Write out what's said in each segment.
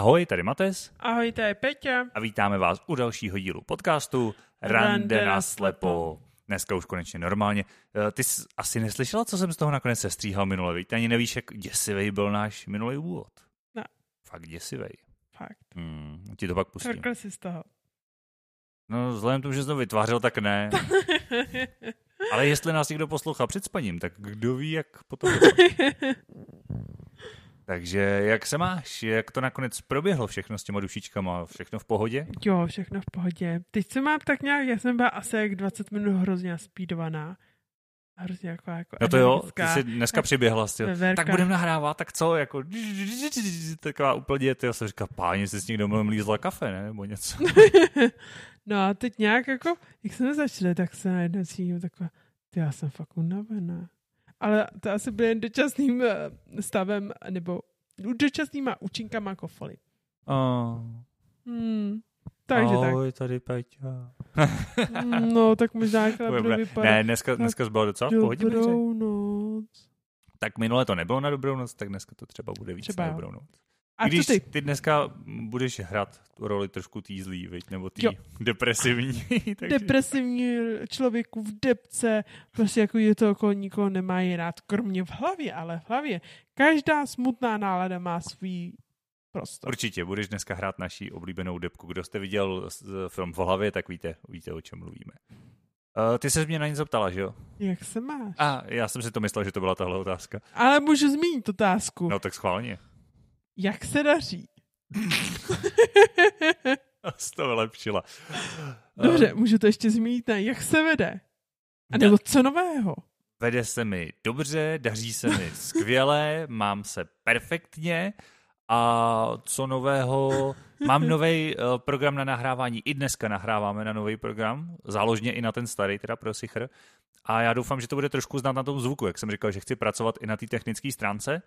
Ahoj, tady Mates. Ahoj, je Peťa. A vítáme vás u dalšího dílu podcastu Rande na slepo. Dneska už konečně normálně. Eh, ty jsi asi neslyšela, co jsem z toho nakonec sestříhal minule, víš? Ani nevíš, jak děsivý byl náš minulý úvod. Ne. Fakt děsivý. Fakt. Hmm, ti to pak pustím. Hrkl jsi z toho. No, vzhledem k tomu, že jsem to vytvářel, tak ne. Ale jestli nás někdo poslouchá před spaním, tak kdo ví, jak potom... Takže jak se máš? Jak to nakonec proběhlo všechno s těma dušičkama? Všechno v pohodě? jo, všechno v pohodě. Teď se mám tak nějak, já jsem byla asi jak 20 minut hrozně speedovaná. Hrozně jako, jako No to jo, ty jsi dneska přiběhla. Tak budeme nahrávat, tak co? Jako, taková úplně, ty jsem říkal, páni, jsi s někdo mluvil lízla kafe, ne? Nebo něco. No a teď nějak jako, jak jsme začali, tak se najednou cítím taková, ty já jsem fakt unavená. Ale to asi bude jen dočasným eh, stavem, nebo dočasnýma účinkama kofoly. Oh, Hmm. Takže tak. ahoj, tady Peťa. No, tak možná budu vypadat. Ne, dneska, dneska byla docela v pohodě. Dobrou noc. Tak minule to nebylo na dobrou noc, tak dneska to třeba bude víc Třeba na dobrou noc. A Když ty? ty dneska budeš hrát tu roli trošku tý zlý, viď? nebo tý Jo. depresivní. takže... Depresivní člověku v depce, prostě jako je to okolo nikoho nemají rád, kromě v hlavě, ale v hlavě. Každá smutná nálada má svůj prostor. Určitě, budeš dneska hrát naší oblíbenou depku. Kdo jste viděl film v hlavě, tak víte, víte, o čem mluvíme. Uh, ty se mě na něco ptala, že jo? Jak se máš? A já jsem si to myslel, že to byla tahle otázka. Ale můžu zmínit otázku. No tak schválně. Jak se daří? Jsi to vylepšila. Dobře, můžu to ještě zmínit, ne? Jak se vede? A nebo co nového? Vede se mi dobře, daří se mi skvěle, mám se perfektně a co nového, mám nový program na nahrávání, i dneska nahráváme na nový program, záložně i na ten starý, teda pro Sichr. A já doufám, že to bude trošku znát na tom zvuku, jak jsem říkal, že chci pracovat i na té technické stránce,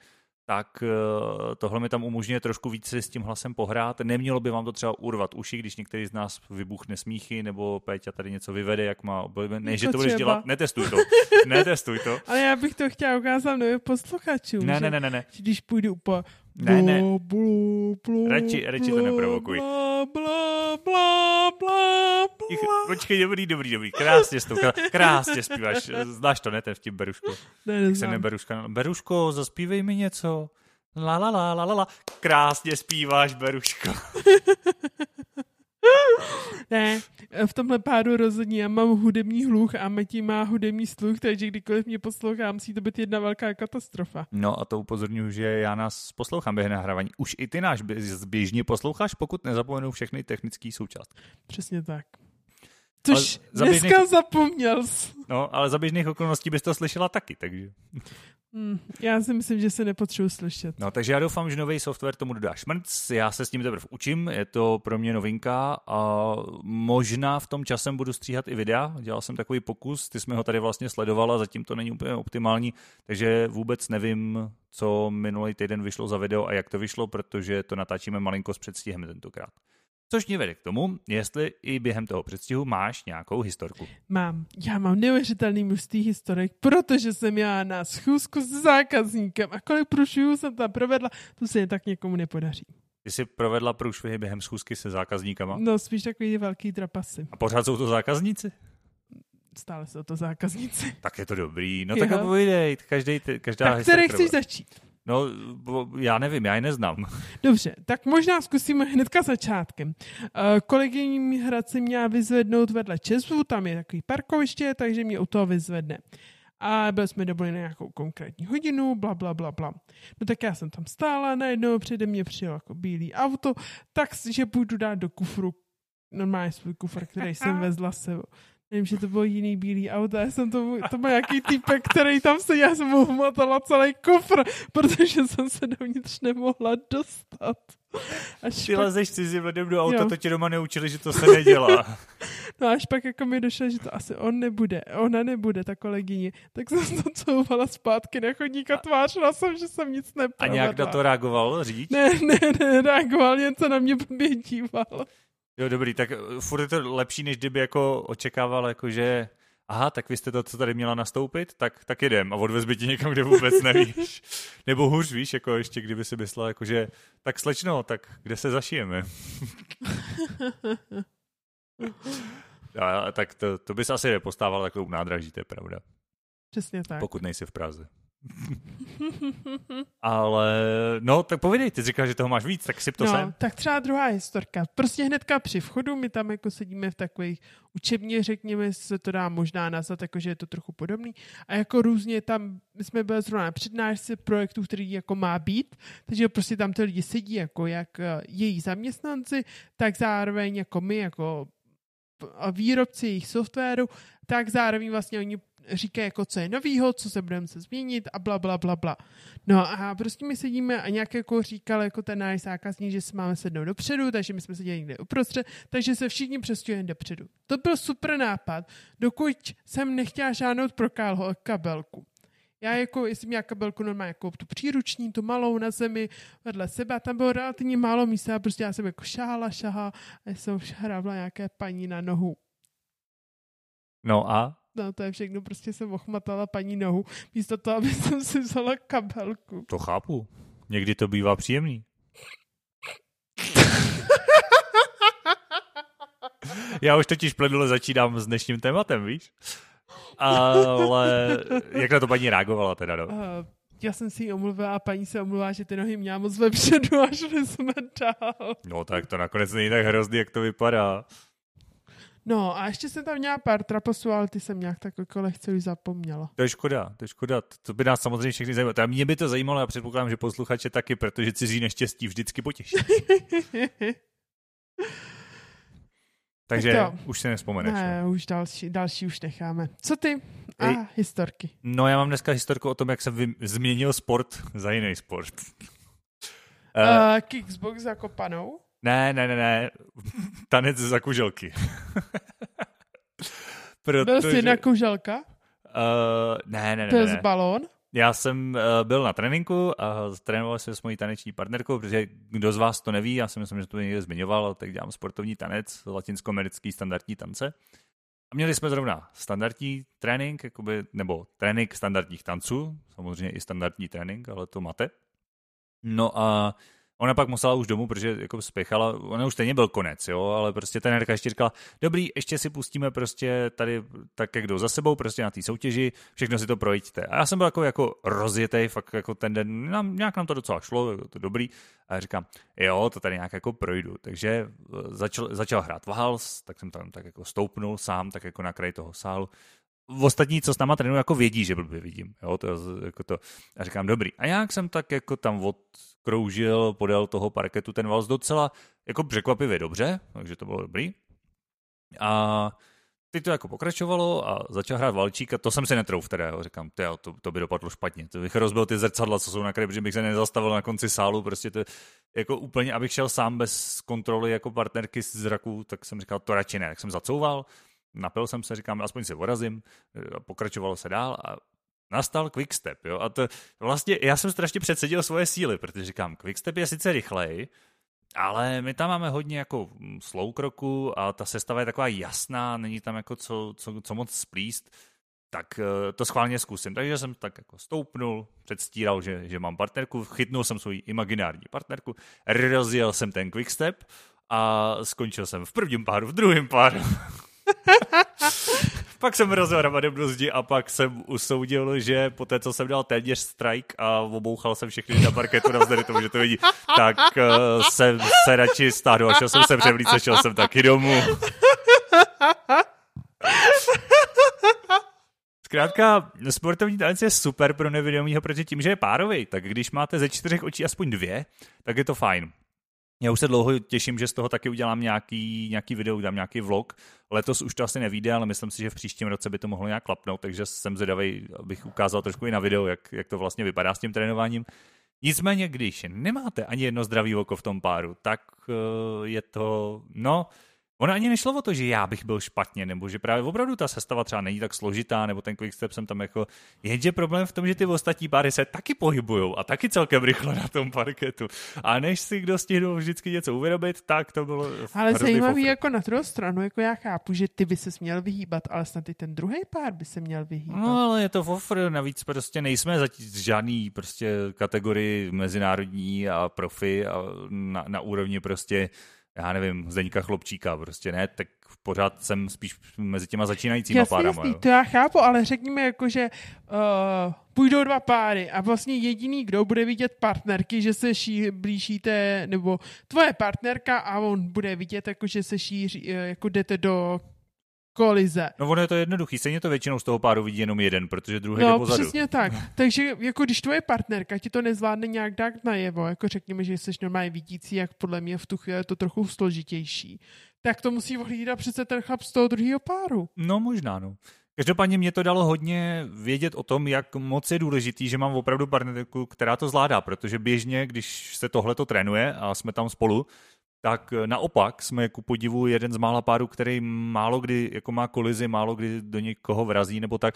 tak eh, tohle mi tam umožňuje trošku víc si s tím hlasem pohrát. Nemělo by vám to třeba urvat uši, když některý z nás vybuchne smíchy, nebo Péťa tady něco vyvede, jak má oblíbené. Ne, že to budeš třeba. dělat, netestuj to, netestuj to. Ale já bych to chtěla ukázat novým posluchačům. Ne, ne, ne, ne, ne. Když půjdu úplně... Ne, ne. Radši- radši to neprovokuj. Počkej, dobrý, dobrý, dobrý. Krásně krá- krásně zpíváš. Znáš to, ne, ten vtip Beruško. Ne, Jak se neberuška. Beruško, zaspívej mi něco. La la la la la la. Krásně zpíváš, Beruško. Ne, v tomhle pádu rozhodně já mám hudební hluch a Matí má hudební sluch, takže kdykoliv mě poslouchá, musí to být jedna velká katastrofa. No a to upozorňuji, že já nás poslouchám během nahrávání. Už i ty náš bě- běžně posloucháš, pokud nezapomenu všechny technické součástky. Přesně tak. Což Ale za dneska běžných- zapomněl. jsi. No, ale za běžných okolností bys to slyšela taky, takže. Hm, já si myslím, že se nepotřebuji slyšet. No, takže já doufám, že nový software tomu dodá šmrc. Já se s tím teprve učím, je to pro mě novinka a možná v tom časem budu stříhat i videa. Dělal jsem takový pokus, ty jsme ho tady vlastně sledovala, zatím to není úplně optimální, takže vůbec nevím, co minulý týden vyšlo za video a jak to vyšlo, protože to natáčíme malinko s předstihem tentokrát. Což mě vede k tomu, jestli i během toho předstihu máš nějakou historku. Mám. Já mám neuvěřitelný množství historek, protože jsem já na schůzku s zákazníkem a kolik průšvihů jsem tam provedla, to se jen tak někomu nepodaří. Ty jsi provedla průšvihy během schůzky se zákazníkama? No, spíš takový ty velký trapasy. A pořád jsou to zákazníci? Stále jsou to zákazníci. Tak je to dobrý. No Jo. tak a povídej, každý, každá tak který chceš začít? No, bo- já nevím, já je neznám. Dobře, tak možná zkusíme hnedka začátkem. Uh, kolegyně mi Hradce měla vyzvednout vedle Česu, tam je takový parkoviště, takže mě u toho vyzvedne. A byli jsme dobili na nějakou konkrétní hodinu, bla, bla, bla, bla. No tak já jsem tam stála, najednou přede mě přijelo jako bílý auto, takže půjdu dát do kufru normálně svůj kufr, který jsem vezla sebou. Nevím, že to bylo jiný bílý auto, já jsem to, to byl nějaký týpek, který tam se, já jsem mu hmatala celý kufr, protože jsem se dovnitř nemohla dostat. Až Ty pak, lezeš cizím lidem do auta, Jo. to tě doma neučili, že to se nedělá. no až pak jako mi došlo, že to asi on nebude, ona nebude, ta kolegyně, tak jsem to couvala zpátky na chodník a tvářila jsem, že jsem nic A neprovedla. nějak na to reagoval řidič? Ne, ne, ne, reagoval, jen se na mě blbě díval. Jo, dobrý, tak uh, furt je to lepší, než kdyby jako očekával, jako že aha, tak vy jste to, co tady měla nastoupit, tak, tak jedem a odvez by ti někam, kde vůbec nevíš. Nebo hůř, víš, jako ještě kdyby si myslela, jako že tak slečno, tak kde se zašijeme? a, tak to, to bys asi nepostával takovou nádraží, to je pravda. Přesně tak. Pokud nejsi v Praze. Ale no, tak povědej, ty říkáš, že toho máš víc, tak si to no, sem. tak třeba druhá historka. Prostě hnedka při vchodu, my tam jako sedíme v takových učebně, řekněme, se to dá možná nazvat, jako že je to trochu podobný. A jako různě tam, my jsme byli zrovna na přednášce projektu, který jako má být, takže prostě tam ty lidi sedí jako jak eh, její zaměstnanci, tak zároveň jako my, jako výrobci jejich softwaru, tak zároveň vlastně oni říkají, jako co je novýho, co se budeme se změnit a bla, bla, bla, bla. No a prostě my sedíme a nějak jako říkal jako ten náš zákazník, že se máme sednout dopředu, takže my jsme seděli někde uprostřed, takže se všichni přestěhujeme dopředu. To byl super nápad, dokud jsem nechtěla žádnout pro kabelku. Já jako, jestli měla kabelku normálně jako tu příruční, tu malou na zemi vedle sebe, a tam bylo relativně málo místa, a prostě já jsem jako šáhala, šahala a jsem hrávala nějaké paní na nohu. No a? No to je všechno, prostě jsem ochmatala paní nohu, místo toho, aby jsem si vzala kabelku. To chápu. Někdy to bývá příjemný. Já už totiž plynule začínám s dnešním tématem, víš? Ale jak na to paní reagovala teda, no? Uh, já jsem si ji omluvila a paní se omluvila, že ty nohy měla moc vepředu a šli jsme dál. No tak to nakonec není tak hrozný, jak to vypadá. No a ještě jsem tam měla pár trapasů, ale ty jsem nějak tak jako lehce už zapomněla. To je škoda, to je škoda. To by nás samozřejmě všechny zajímalo. A mě by to zajímalo, a předpokládám, že posluchače taky, protože cizí neštěstí vždycky potěší. Takže to, už se nespomeneš. Ne, no. už další, další už necháme. Co ty? A Ej, historky. No já mám dneska historku o tom, jak jsem vy, změnil sport za jiný sport. Uh, uh, kickbox jako panou? Ne, ne, ne, ne. Tanec za kuželky. Protože... Byl jsi na kuželka? Uh, ne, ne, ne. Byl ne. balón? Já jsem uh, byl na tréninku a trénoval jsem s mojí taneční partnerkou, protože kdo z vás to neví, já si myslím, že to někde zmiňoval, tak dělám sportovní tanec, latinsko-americký standardní tance. A měli jsme zrovna standardní trénink, jakoby, nebo trénink standardních tanců, samozřejmě i standardní trénink, ale to máte. No a Ona pak musela už domů, protože jako spěchala, ona už stejně byl konec, jo, ale prostě ten trenérka ještě říkala, dobrý, ještě si pustíme prostě tady tak, jak jdou za sebou, prostě na té soutěži, všechno si to projďte. A já jsem byl jako, jako rozjetý, fakt jako ten den, nám, nějak nám to docela šlo, jako to dobrý. A říkám, jo, to tady nějak jako projdu. Takže eh, začal, začal hrát vals, tak jsem tam tak jako stoupnul sám, tak jako na kraj toho sálu ostatní, co s náma trénují, jako vědí, že blbě vidím. Jo, to, jako to. A říkám, dobrý. A jak jsem tak jako tam odkroužil podél toho parketu ten vals docela jako překvapivě dobře, takže to bylo dobrý. A teď to jako pokračovalo a začal hrát Valčík a to jsem si netrouf teda, jo. říkám, tyjo, to, to by dopadlo špatně, to bych rozbil ty zrcadla, co jsou na kraji, protože bych se nezastavil na konci sálu, prostě to jako úplně, abych šel sám bez kontroly jako partnerky z zraku, tak jsem říkal, to radši ne, tak jsem zacouval, napil jsem se, říkám, aspoň se vorazím, pokračovalo se dál a nastal quickstep, jo, a to vlastně, já jsem strašně předsedil svoje síly, protože říkám, quickstep je sice rychlej, ale my tam máme hodně jako slow kroku a ta sestava je taková jasná, není tam jako co, co, co moc splíst, tak eh, to schválně zkusím. Takže jsem tak jako stoupnul, předstíral, že, že mám partnerku, chytnul jsem svou imaginární partnerku, rozjel jsem ten quickstep a skončil jsem v prvním páru, v druhém páru. pak jsem ramadem do zdi a pak jsem usoudil, že po té, co jsem dal téměř strike a obouchal jsem všechny na parketu navzdory tomu, že to vidí, tak uh, jsem se radši stáhnul a šel jsem se převlít a šel jsem taky domů. Zkrátka, sportovní tanec je super pro nevědomího, protože tím, že je párový, tak když máte ze čtyřech očí aspoň dvě, tak je to fajn. Já už se dlouho těším, že z toho taky udělám nějaký, nějaký video, dám nějaký vlog. Letos už to asi nevíde, ale myslím si, že v příštím roce by to mohlo nějak klapnout, takže jsem zvědavý, abych ukázal trošku i na video, jak, jak to vlastně vypadá s tím trénováním. Nicméně, když nemáte ani jedno zdravý oko v tom páru, tak uh, je to, no, Ono ani nešlo o to, že já bych byl špatně, nebo že právě opravdu ta sestava třeba není tak složitá, nebo ten quickstep jsem tam jako... Jenže problém v tom, že ty ostatní páry se taky pohybují a taky celkem rychle na tom parketu. A než si kdo stihnul vždycky něco uvyrobit, tak to bylo Ale zajímavý fofr. jako na druhou stranu, jako já chápu, že ty by se měl vyhýbat, ale snad i ten druhý pár by se měl vyhýbat. No ale je to fofr, navíc prostě nejsme za žádný prostě kategorii mezinárodní a profi a na, na úrovni prostě já nevím, Zdeňka Chlopčíka, prostě ne, tak pořád jsem spíš mezi těma začínajícíma jasný, párama. Jasný, jo. to já chápu, ale řekněme jako, že uh, půjdou dva páry a vlastně jediný, kdo bude vidět partnerky, že se ší, blížíte, nebo tvoje partnerka a on bude vidět, jako, že se šíří, eh, jako jdete do kolize. No ono je to jednoduchý, stejně to většinou z toho páru vidí jenom jeden, protože druhý no, je pozadu. přesně tak. Takže jako když tvoje partnerka ti to nezvládne nějak dát najevo, jako řekněme, že jsi normálně vidící, jak podle mě v tu chvíli je to trochu složitější, tak to musí ohlídat přece ten chlap z toho druhého páru. No možná, no. Každopádně mě to dalo hodně vědět o tom, jak moc je důležitý, že mám opravdu partnerku, která to zvládá, protože běžně, když se tohle to trénuje a jsme tam spolu, tak eh, naopak jsme ku podivu jeden z mála párů, který málo kdy jako má kolizi, málo kdy do někoho vrazí nebo tak.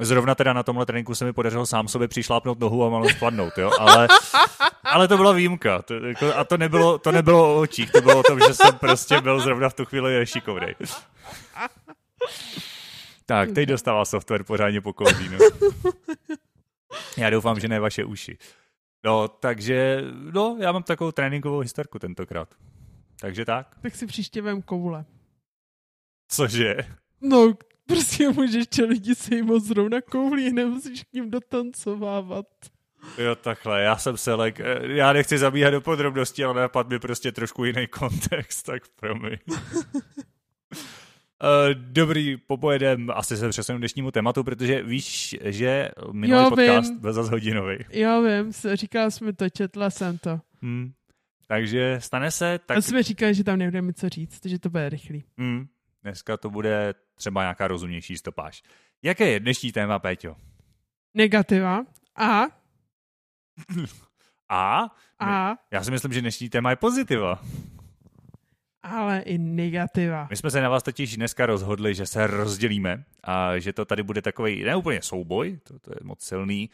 Zrovna teda na tomhle tréninku se mi podařilo sám sobě přišlápnout nohu a malo spadnout, jo, ale, ale to byla výjimka to, jako, a to nebylo, to nebylo o očích, to bylo o tom, že jsem prostě byl zrovna v tu chvíli šikovnej. Tak, teď dostává software pořádně po kolí, no. Já doufám, že ne vaše uši. No, takže, no, já mám takovou tréninkovou historku tentokrát. Takže tak. Tak si příště vem koule. Cože? No, prostě můžeš tě lidi sejmout zrovna koulí, nemusíš k ním dotancovávat. Jo, takhle, já jsem se lek, já nechci zabíhat do podrobností, ale napad mi prostě trošku jiný kontext, tak promiň. Uh, dobrý, popojedem, asi se přesunu dnešnímu tématu, protože víš, že minulý jo, podcast vím. byl zase hodinový. Jo, vím, říkal jsem to, četla jsem to. Hmm. Takže stane se... Tak... A jsme říkali, že tam nebudeme co říct, že to bude rychlý. Hmm. Dneska to bude třeba nějaká rozumnější stopáž. Jaké je dnešní téma, Péťo? Negativa. A? A? A? Já si myslím, že dnešní téma je pozitiva ale i negativa. My jsme se na vás totiž dneska rozhodli, že se rozdělíme a že to tady bude takový ne úplně souboj, to, to je moc silný,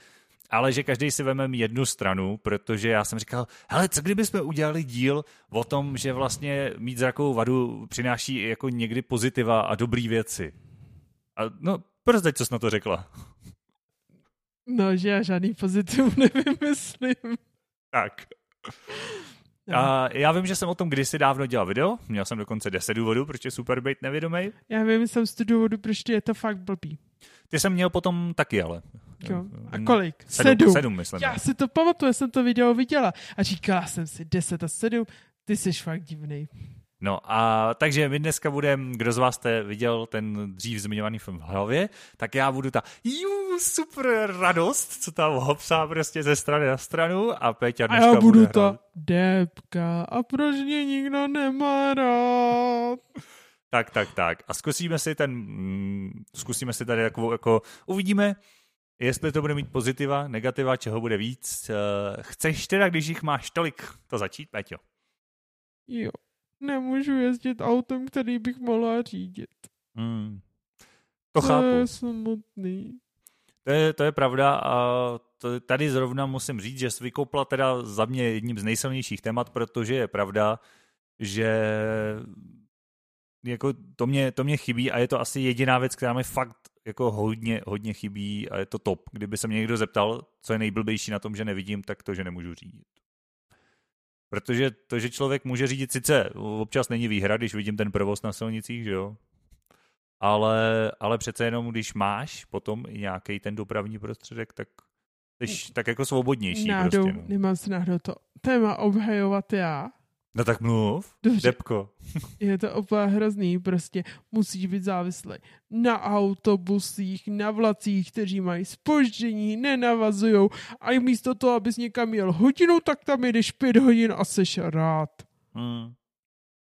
ale že každý si vezme jednu stranu, protože já jsem říkal, hele, co kdyby jsme udělali díl o tom, že vlastně mít zrakovou vadu přináší jako někdy pozitiva a dobrý věci. A no, proč co jsi na to řekla? No, že já žádný pozitiv nevymyslím. Tak. A já vím, že jsem o tom kdysi dávno dělal video, měl jsem dokonce 10 důvodů, proč je super být nevědomý. Já vím, jsem 100 důvodů, proč je to fakt blbý. Ty jsem měl potom taky, ale. Jo. A kolik? Sedm. Sedm, sedm myslím. Já si to pamatuju, jsem to video viděla. A říkala jsem si 10 a 7, ty jsi fakt divný. No a takže my dneska budeme, kdo z vás jste viděl ten dřív zmiňovaný film v hlavě, tak já budu ta jú, super radost, co tam hopsá prostě ze strany na stranu a Peťa dneska A já budu ta hrát. depka a proč mě nikdo nemá rád? Tak, tak, tak. A zkusíme si ten, mm, zkusíme si tady takovou, jako, uvidíme, jestli to bude mít pozitiva, negativa, čeho bude víc. Uh, chceš teda, když jich máš tolik, to začít, Peťo? Jo nemůžu jezdit autem, který bych mohla řídit. Hmm. To, to chápu. je smutný. To je, to je pravda a to, tady zrovna musím říct, že Svikopla teda za mě jedním z nejsilnějších témat, protože je pravda, že jako to mě, to mě chybí a je to asi jediná věc, která mi fakt jako hodně, hodně chybí a je to top. Kdyby se mě někdo zeptal, co je nejblbější na tom, že nevidím, tak to, že nemůžu řídit. Protože to, že člověk může řídit, sice občas není výhra, když vidím ten provoz na silnicích, že jo, ale, ale přece jenom, když máš potom i nějaký ten dopravní prostředek, tak jsi tak jako svobodnější. Náhodou, prostě, no. nemám se náhodou to téma obhajovat já. No tak mluv, Dobře. Depko. Je to úplně hrozný, prostě musíš být závislý na autobusích, na vlacích, kteří mají spoždění, nenavazují a i místo toho, abys někam jel hodinu, tak tam jedeš pět hodin a seš rád. Hmm.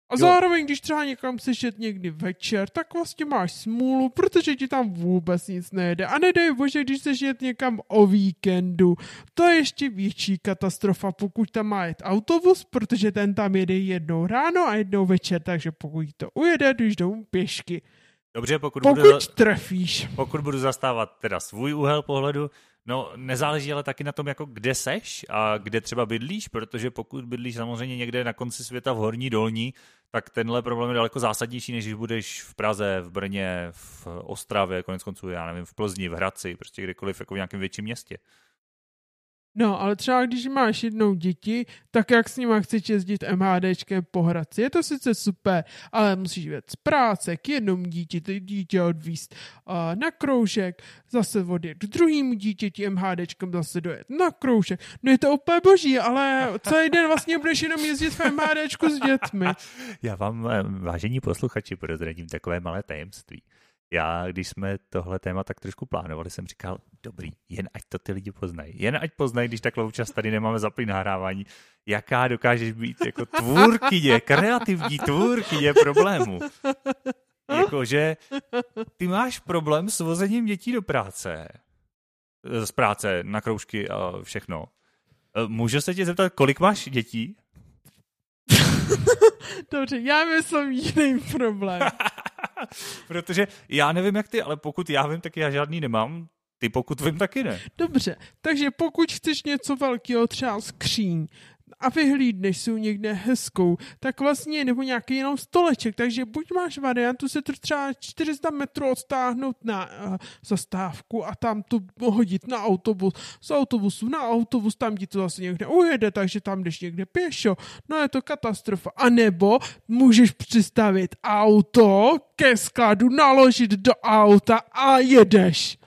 A jo. zároveň, když třeba někam chceš jet někdy večer, tak vlastně máš smůlu, protože ti tam vůbec nic nejde. A nedej bože, když chceš jet někam o víkendu, to je ještě větší katastrofa, pokud tam má jet autobus, protože ten tam jede jednou ráno a jednou večer, takže pokud to ujede, když jdou pěšky. Dobře, pokud, pokud budu, trefíš. Pokud budu zastávat teda svůj úhel pohledu, No, nezáleží ale taky na tom, jako kde seš a kde třeba bydlíš, protože pokud bydlíš samozřejmě někde na konci světa v horní dolní, tak tenhle problém je daleko zásadnější, než když budeš v Praze, v Brně, v Ostravě, konec konců, já nevím, v Plzni, v Hradci, prostě kdekoliv jako v nějakém větším městě. No, ale třeba když máš jednou děti, tak jak s nima chceš jezdit MHDčkem po Hradci? Je to sice super, ale musíš jít z práce k jednomu dítěti, dítě odvíst uh, na kroužek, zase odjet k druhému dítěti MHDčkem zase dojet na kroužek. No je to úplně boží, ale celý den vlastně budeš jenom jezdit v MHDčku s dětmi. Já vám, eh, vážení posluchači, prozradím takové malé tajemství já, když jsme tohle téma tak trošku plánovali, jsem říkal, dobrý, jen ať to ty lidi poznají. Jen ať poznají, když takhle občas tady nemáme zaplý nahrávání, jaká dokážeš být jako tvůrkyně, kreativní tvůrkyně problému. Jakože ty máš problém s vozením dětí do práce. Z práce, na kroužky a všechno. E, můžu se tě zeptat, kolik máš dětí? Dobře, já myslím jiný problém. Protože já nevím, jak ty, ale pokud já vím, tak já žádný nemám. Ty pokud vím, taky ne. Dobře, takže pokud chceš něco velkého, třeba skříň, a vyhlídneš si někde hezkou, tak vlastně, nebo nějaký jenom stoleček, takže buď máš variantu se třeba 400 metrů odstáhnout na uh, zastávku a tam to hodit na autobus, z autobusu na autobus, tam ti to zase někde ujede, takže tam jdeš někde pěšo, no je to katastrofa. A nebo můžeš přistavit auto ke skladu, naložit do auta a jedeš.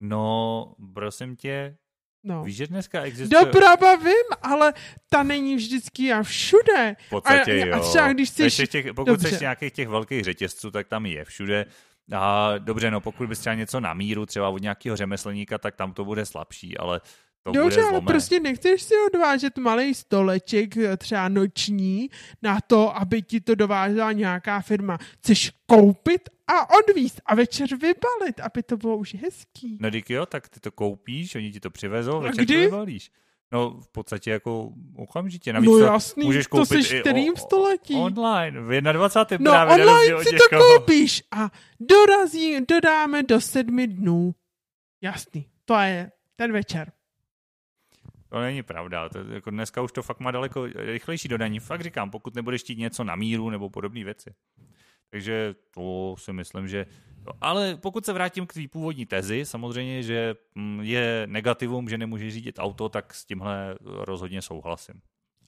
No, prosím tě, No. Víš, že dneska existuje... Doprava vím, ale ta není vždycky a všude. V podstatě a, jo. A třeba když jsi... Těch, pokud Dobře. jsi nějakých těch velkých řetězců, tak tam je všude. A dobře, no pokud bys třeba něco na míru, třeba od nějakého řemeslníka, tak tam to bude slabší, ale to Dobře, ale prostě nechceš si odvážet malý stoleček, eh, třeba noční, na to, aby ti to dovážela nějaká firma. Chceš koupit a odvíst a večer vybalit, aby to bylo už hezký. No díky jo, tak ty to koupíš, oni ti to přivezou, večer kdy? to vybalíš. No v podstatě jako okamžitě. Navíc no jasný, můžeš koupit to jsi v kterým století? Online, v 21. No právě online si to koupíš a dorazí, dodáme do sedmi dnů. Jasný, to je ten večer. To není pravda. To, jako dneska už to fakt má daleko rychlejší dodání. Fakt říkám, pokud nebudeš chtít něco na míru nebo podobné věci. Takže to si myslím, že... Ale pokud se vrátím k tvý původní tezi, samozřejmě, že mm, je negativum, že nemůžeš řídit auto, tak s tímhle rozhodně souhlasím.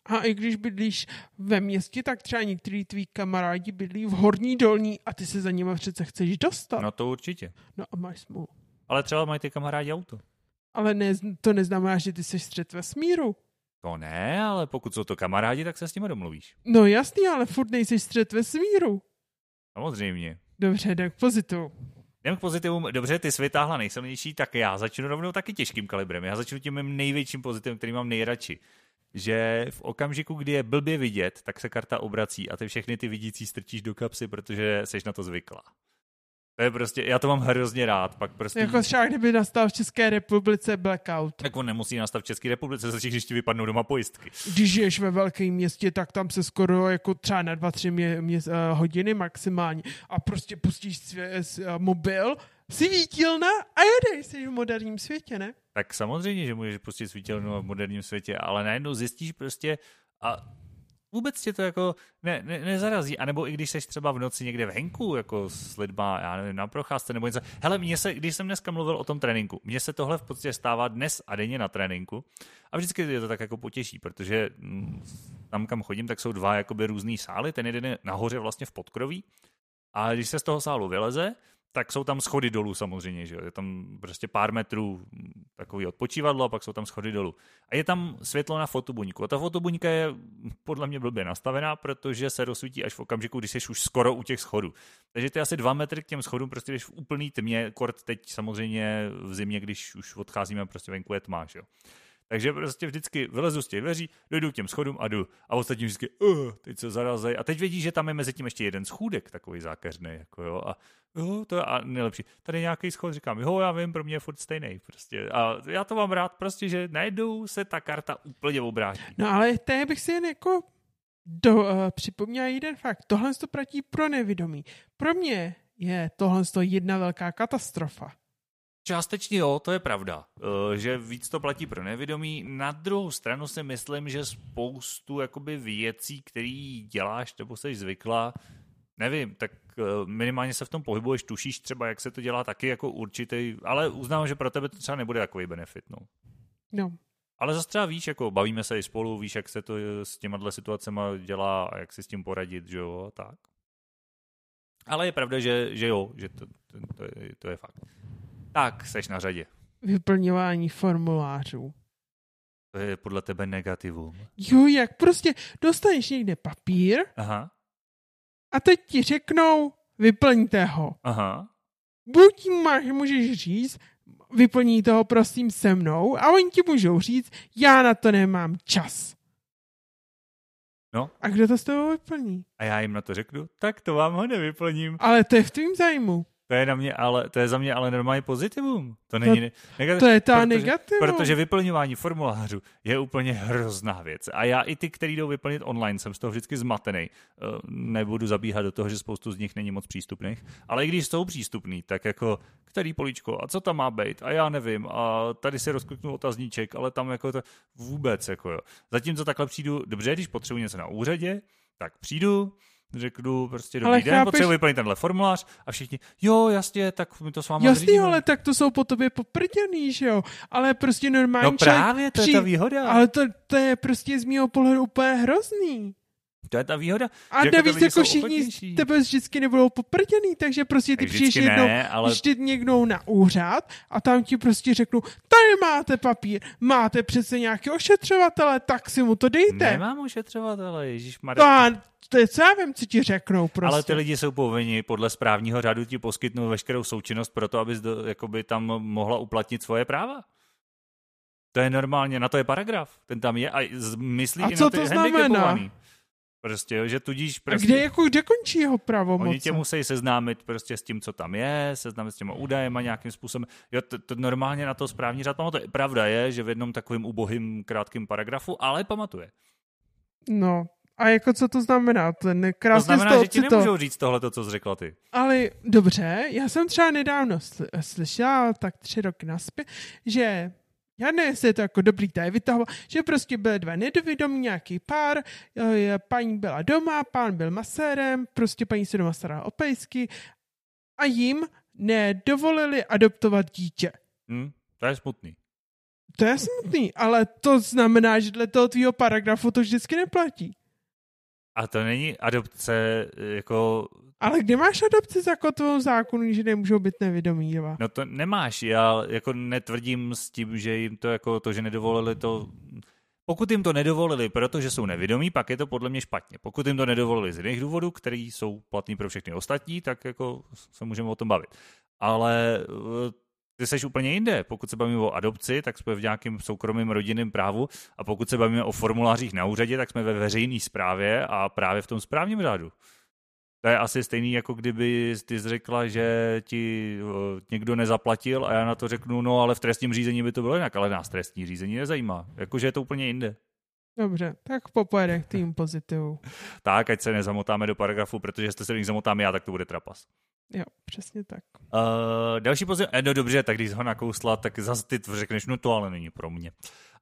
A i když bydlíš ve městě, tak třeba některý tví kamarádi bydlí v horní dolní a ty se za nimi přece chceš dostat. No to určitě. No a máš smůlu. Ale třeba mají ty kamarádi auto. Ale ne, to neznamená, že ty jsi střed vesmíru. To ne, ale pokud jsou to kamarádi, tak se s nimi domluvíš. No jasný, ale furt nejsi střed vesmíru. Samozřejmě. Dobře, tak pozitivu. Jdem k pozitivům. Dobře, ty jsi vytáhla nejsilnější, tak já začnu rovnou taky těžkým kalibrem. Já začnu tím mým největším pozitivem, který mám nejradši. Že v okamžiku, kdy je blbě vidět, tak se karta obrací a ty všechny ty vidící strčíš do kapsy, protože jsi na to zvyklá. To je prostě, já to mám hrozně rád. Pak prostě... Jako třeba kdyby nastal v České republice blackout. Tak on nemusí nastat v České republice, se když ti vypadnou doma pojistky. Když žiješ ve velkém městě, tak tam se skoro jako třeba na dva, tři mě, mě, uh, hodiny maximálně a prostě pustíš svě, uh, mobil, svítilna a jedeš, jsi v moderním světě, ne? Tak samozřejmě, že můžeš pustit svítilnu v moderním světě, ale najednou zjistíš prostě a vůbec tě to jako ne, ne, nezarazí, anebo i když jsi třeba v noci někde venku, jako s lidma, já nevím, na procházce nebo něco. Hele, mně se, když jsem dneska mluvil o tom tréninku, mně se tohle v podstatě stává dnes a denně na tréninku. A vždycky je to tak jako potěší, protože mm, tam, kam chodím, tak jsou dva jakoby různý sály, ten jeden je nahoře vlastně v podkroví. A když se z toho sálu vyleze, tak jsou tam schody dolů samozřejmě, že jo? je tam prostě pár metrů takový odpočívadlo a pak jsou tam schody dolů. A je tam světlo na fotobuňku. A ta fotobuňka je podle mě blbě nastavená, protože se rozsvítí až v okamžiku, když jsi už skoro u těch schodů. Takže ty asi dva metry k těm schodům prostě jdeš v úplný tmě, kort teď samozřejmě v zimě, když už odcházíme prostě venku je tma, že jo? Takže prostě vždycky vylezu z těch dveří, dojdu k těm schodům a jdu. A ostatní vždycky, uh, teď se zarazej. A teď vidí, že tam je mezi tím ještě jeden schůdek takový zákeřný, jako jo. A jo, to je a nejlepší. Tady nějaký schod, říkám, jo, já vím, pro mě je furt stejný. Prostě. A já to mám rád, prostě, že najednou se ta karta úplně obrátí. No ale té bych si jen jako do, uh, připomněl jeden fakt. Tohle to platí pro nevědomí. Pro mě je tohle jedna velká katastrofa. Částečně jo, to je pravda, eh, že víc to platí pro nevědomí. Na druhou stranu si myslím, že spoustu jakoby věcí, které děláš nebo jsi zvykla, nevím, tak eh, minimálně se v tom pohybuješ, tušíš třeba, jak se to dělá taky jako určitý, ale uznám, že pro tebe to třeba nebude takový benefit. No. no. Ale zase třeba víš, jako bavíme se i spolu, víš, jak se to s těma situacemi dělá a jak si s tím poradit, že jo, tak. Ale je pravda, že, že jo, že to, to, to, je, to je fakt. Tak, seš na řadě. Vyplňování formulářů. To je podle tebe negativum. Jo, jak prostě dostaneš někde papír Aha. a teď ti řeknou, vyplňte ho. Aha. Buď máš, můžeš říct, vyplní toho prosím se mnou a oni ti můžou říct, já na to nemám čas. No. A kdo to s tebou vyplní? A já jim na to řeknu, tak to vám ho nevyplním. Ale to je v tvým zájmu. To je, na mě, ale, to je za mě ale normální pozitivum. To není to, negativ, to je ta protože, negativum. Protože vyplňování formulářů je úplně hrozná věc. A já i ty, který jdou vyplnit online, jsem z toho vždycky zmatený. Eh, nebudu zabíhat do toho, že spoustu z nich není moc přístupných. Ale i když jsou přístupný, tak jako který políčko a co tam má být a já nevím. A tady si rozkliknu otazníček, ale tam jako to vůbec jako jo. Zatímco takhle přijdu, dobře, když potřebuji něco na úřadě, tak přijdu, řeknu prostě dobrý ale den, chápeš... potřebuji vyplnit tenhle formulář a všichni, jo, jasně, tak mi to s váma Jasně, ale tak to jsou po tobě poprděný, že jo, ale prostě normálně No právě, to při... je ta výhoda. Ale to, to je prostě z mého pohledu úplně hrozný. To je ta výhoda. A že navíc jako všichni tebe vždycky nebudou poprděný, takže prostě ty přijdeš jednou, ne, ale... někdo na úřad a tam ti prostě řeknu, tady máte papír, máte přece nějaké ošetřovatele, tak si mu to dejte. Nemám ošetřovatele, Ježíš Marek. To je co já vím, co ti řeknou prostě. Ale ty lidi jsou povinni podle správního řádu ti poskytnout veškerou součinnost pro to, abys do, jakoby tam mohla uplatnit svoje práva. To je normálně, na to je paragraf, ten tam je a myslí a i co na ty to znamená? Prostě, že tudíž prostě... A kde, jako, kde končí jeho pravomoc? Oni tě musí seznámit prostě s tím, co tam je, seznámit s těma údajem a nějakým způsobem. Jo, to, to normálně na to správní řád pamatuje. Pravda je, že v jednom takovém ubohým krátkém paragrafu, ale pamatuje. No, a jako co to znamená? Ten krásně to znamená, že ti nemůžou to... říct tohle, co jsi řekla ty. Ale dobře, já jsem třeba nedávno slyšela, tak tři roky naspět, že já ne, jestli je to jako dobrý tady vytahovat, že prostě byly dva nedovědomí, nějaký pár, paní byla doma, pán byl masérem, prostě paní se doma starala o pejsky a jim nedovolili adoptovat dítě. Hmm, to je smutný. To je smutný, ale to znamená, že dle toho tvýho paragrafu to vždycky neplatí. A to není adopce jako... Ale kde máš adopci zakotvou zákonu, že nemůžou být nevědomí? Dva? No to nemáš, já jako netvrdím s tím, že jim to jako to, že nedovolili to... Pokud jim to nedovolili, protože jsou nevědomí, pak je to podle mě špatně. Pokud jim to nedovolili z jiných důvodů, který jsou platní pro všechny ostatní, tak jako se můžeme o tom bavit. Ale ty seš úplně jinde. Pokud se bavíme o adopci, tak jsme v nějakém soukromém rodinném právu a pokud se bavíme o formulářích na úřadě, tak jsme ve veřejné správě a právě v tom správním řádu. To je asi stejný, jako kdyby ty řekla, že ti někdo nezaplatil a já na to řeknu, no ale v trestním řízení by to bylo jinak, ale nás trestní řízení nezajímá. Jakože je to úplně jinde. Dobře, tak popojede k tým pozitivu. tak, ať se nezamotáme do paragrafu, protože jestli se v nich zamotám já, tak to bude trapas. Jo, přesně tak. Uh, další pozice, eh, no dobře, tak když ho nakousla, tak zase ty řekneš, no to ale není pro mě.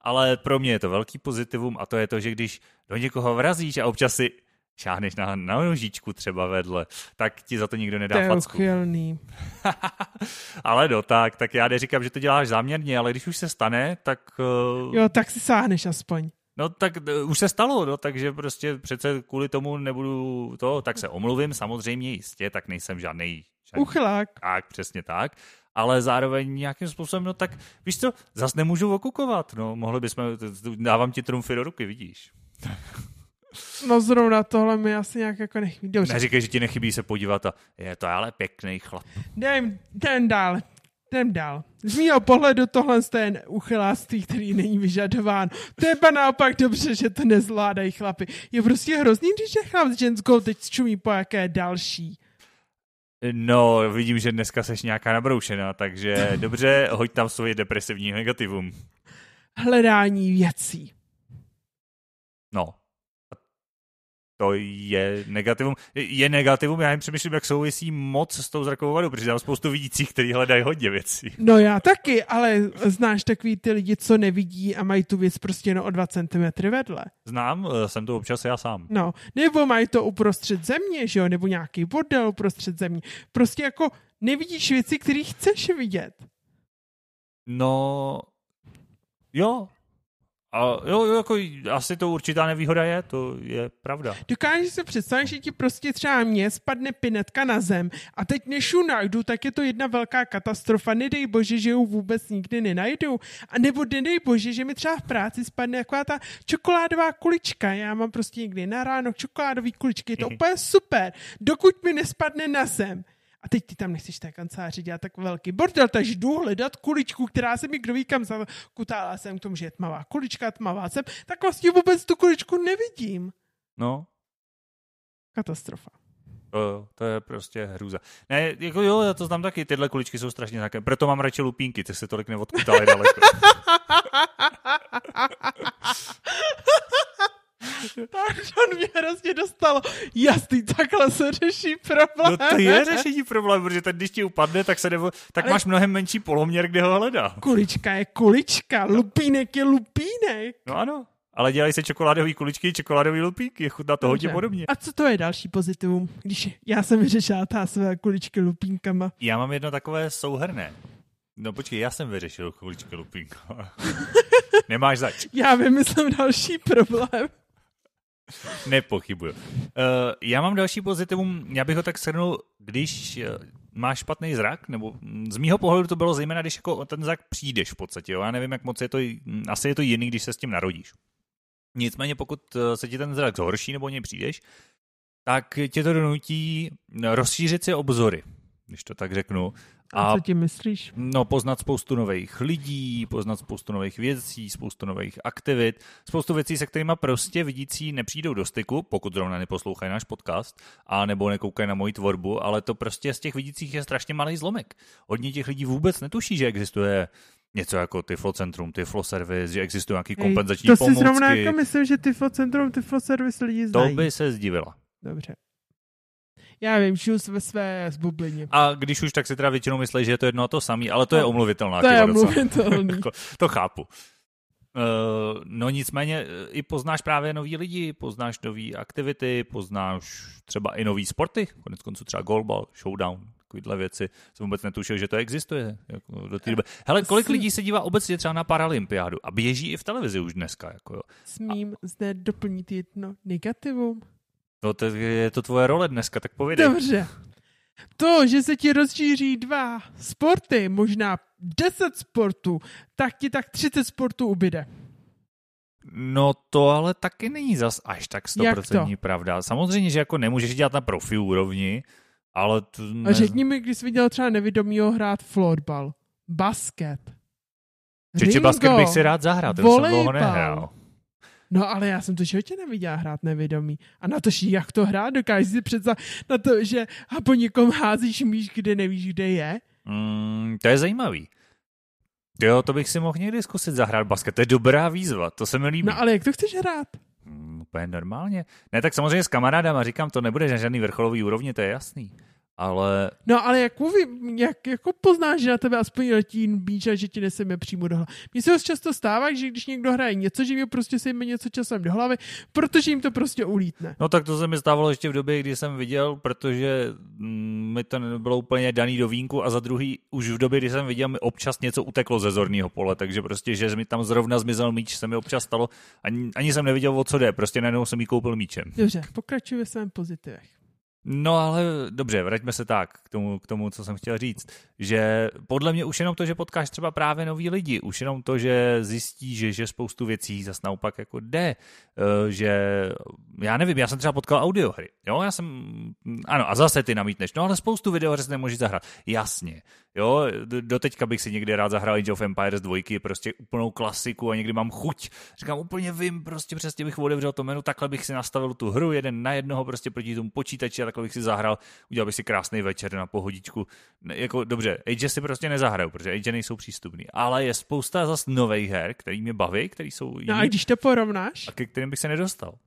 Ale pro mě je to velký pozitivum a to je to, že když do někoho vrazíš a občas si šáhneš na, na nožičku třeba vedle, tak ti za to nikdo nedá to je facku. Uchylný. ale no tak, tak já neříkám, že to děláš záměrně, ale když už se stane, tak... Uh... Jo, tak si sáhneš aspoň. No tak uh, už se stalo, no, takže prostě přece kvůli tomu nebudu to, tak se omluvím, samozřejmě jistě, tak nejsem žádný. Uchylák. Tak, přesně tak. Ale zároveň nějakým způsobem, no tak víš co, zas nemůžu okukovat, no, mohli bychom, dávám ti trumfy do ruky, vidíš. No zrovna tohle mi asi nějak jako nechybí. Dobře. Neříkej, že ti nechybí se podívat a je to ale pěkný chlap. Jdem, jdem dál. Jdem dál. Z mýho pohledu tohle je uchyláctví, který není vyžadován. To je naopak dobře, že to nezvládají chlapy. Je prostě hrozný, když je chlap s ženskou teď čumí po jaké další. No, vidím, že dneska seš nějaká nabroušená, takže dobře, hoď tam svoje depresivní negativum. Hledání věcí. No, to je negativum. Je negativum, já jim přemýšlím, jak souvisí moc s tou zrakovou vadou, protože mám spoustu vidících, kteří hledají hodně věcí. No já taky, ale znáš takový ty lidi, co nevidí a mají tu věc prostě jen o dva centimetry vedle. Znám, eh, jsem to občas já sám. No, nebo mají to uprostřed země, že jo, nebo nějaký bordel uprostřed země. Prostě jako nevidíš věci, které chceš vidět. No, jo, a jo, jo, jako asi to určitá nevýhoda je, to je pravda. Dokážeš si představit, že ti prostě třeba mě spadne pinetka na zem a teď než ju najdu, tak je to jedna velká katastrofa. Nedej bože, že ju vůbec nikdy nenajdu. A nebo nedej bože, že mi třeba v práci spadne taková ta čokoládová kulička. Já mám prostě někdy na ráno čokoládový kuličky, je to úplně super, dokud mi nespadne na zem. A teď ty tam nechceš té kanceláři dělat tak velký bordel, takže jdu hledat kuličku, která se mi kdo ví kam zakutála jsem k tomu, že je tmavá kulička, tmavá jsem, tak vlastně vůbec tu kuličku nevidím. No. Katastrofa. To, to je prostě hrůza. Ne, jako jo, já to znám taky, tyhle kuličky jsou strašně znaké. Proto mám radši lupínky, ty se tolik neodkutávají daleko. on mě hrozně dostalo. Jasný, takhle se řeší problém. No to je řešení problém, protože ten, když ti upadne, tak, se nebo, tak Ale... máš mnohem menší poloměr, kde ho hledá. Kulička je kulička, lupínek je lupínek. No ano, ale dělají se čokoládové kuličky, čokoládové lupínky, chutná to hodně podobně. A co to je další pozitivum, když já jsem vyřešila ta své kuličky lupínkama? Já mám jedno takové souhrné. No počkej, já jsem vyřešil kuličky lupínkama. Nemáš zač. Já vymyslím další problém. Nepochybuju. Uh, já mám další pozitivum, já bych ho tak shrnul, když uh, máš špatný zrak, nebo z mýho pohledu to bylo zejména, když jako ten zrak přijdeš v podstatě. Jo? Já nevím, jak moc je to, asi je to jiný, když se s tím narodíš. Nicméně, pokud eh, se ti ten zrak zhorší nebo něj přijdeš, tak tě to donutí rozšířit si obzory, když to tak řeknu. A, a co ti myslíš? No, poznat spoustu nových lidí, poznat spoustu nových věcí, spoustu nových aktivit, spoustu věcí, se kterými prostě vidící nepřijdou do styku, pokud zrovna neposlouchají náš podcast, a nebo nekoukají na moji tvorbu, ale to prostě z těch vidících je strašně malý zlomek. Hodně těch lidí vůbec netuší, že existuje něco jako Tiflocentrum, Tifloservice, že existuje nějaký kompenzační to pomůcky. To si zrovna jako myslím, že Tiflocentrum, Tifloservice lidi znají. To by se zdivila. Dobře. Já vím, žiju ve své zbublině. A když už, tak si teda většinou myslí, že je to jedno a to samý, ale to no, je omluvitelná To je omluvitelný. Jako, to chápu. Uh, no nicméně eh, i poznáš právě nový lidi, poznáš nové aktivity, poznáš třeba i nový sporty, konec konců třeba golbal, showdown, takovéhle věci. Jsem vůbec netušil, že to existuje. Jako do té doby. Hele, kolik lidí se dívá obecně třeba na Paralympiádu a běží i v televizi už dneska. Jako jo. Smím a... zde doplnit jedno negativum. No to je to tvoje role dneska, tak povědej. Dobře. To, že se ti rozšíří dva sporty, možná deset sportů, tak ti tak 30 sportů ubyde. No to ale taky není zas až tak 100% pravda. Samozřejmě, že jako nemůžeš dělat na profi úrovni, ale... To ne... A řekni mi, když jsi viděl třeba nevědomího hrát florbal, basket, Ringo, basket bych si rád zahrál, ten jsem dlouho nehrál. No ale já jsem to životě neviděla hrát nevědomý. A na to, jak to hrát, dokážeš si představit na to, že a po někom házíš míš, kde nevíš, kde je? Mm, to je zajímavý. Jo, to bych si mohl někdy zkusit zahrát basket. To je dobrá výzva, to se mi líbí. No ale jak to chceš hrát? Mm, úplně normálně. Ne, tak samozřejmě s kamarádama říkám, to nebude na žádný vrcholový úrovni, to je jasný ale... No ale jak mluvím, jak jako poznáš, že na tebe aspoň letí bíč a že ti neseme přímo do hlavy. Mně se dost často stává, že když někdo hraje něco, že mi prostě se jim něco časem do hlavy, protože jim to prostě ulítne. No tak to se mi stávalo ještě v době, kdy jsem viděl, protože mm, mi to nebylo úplně daný do vínku a za druhý už v době, kdy jsem viděl, mi občas něco uteklo ze zorného pole, takže prostě, že mi tam zrovna zmizel míč, se mi občas stalo, ani, ani jsem neviděl, o co jde, prostě najednou jsem jí koupil míčem. Dobře, pokračuj ve svém pozitivech. No ale dobře, vraťme se tak k tomu, k tomu, co jsem chtěl říct, že podle mě už jenom to, že potkáš třeba právě nový lidi, už jenom to, že zjistíš, že, že spoustu věcí zas naopak jako jde, eh, že já nevím, já jsem třeba potkal audiohry, jo, já jsem, ano, a zase ty namítneš, no ale spoustu videoher si nemůžeš zahrát, jasně, jo, doteďka bych si někdy rád zahrál Age of Empires 2, prostě úplnou klasiku a někdy mám chuť, říkám úplně vím, prostě přesně bych otevřel to menu, takhle bych si nastavil tu hru jeden na jednoho prostě proti tomu počítači a takhle bych si zahrál, udělal bych si krásný večer na pohodičku, ne, jako dobře, Age si prostě nezahraju, protože Age nejsou přístupný, ale je spousta zas nových her, který mě baví, který jsou jiný, No a když to porovnáš? a ke kterým bych se nedostal.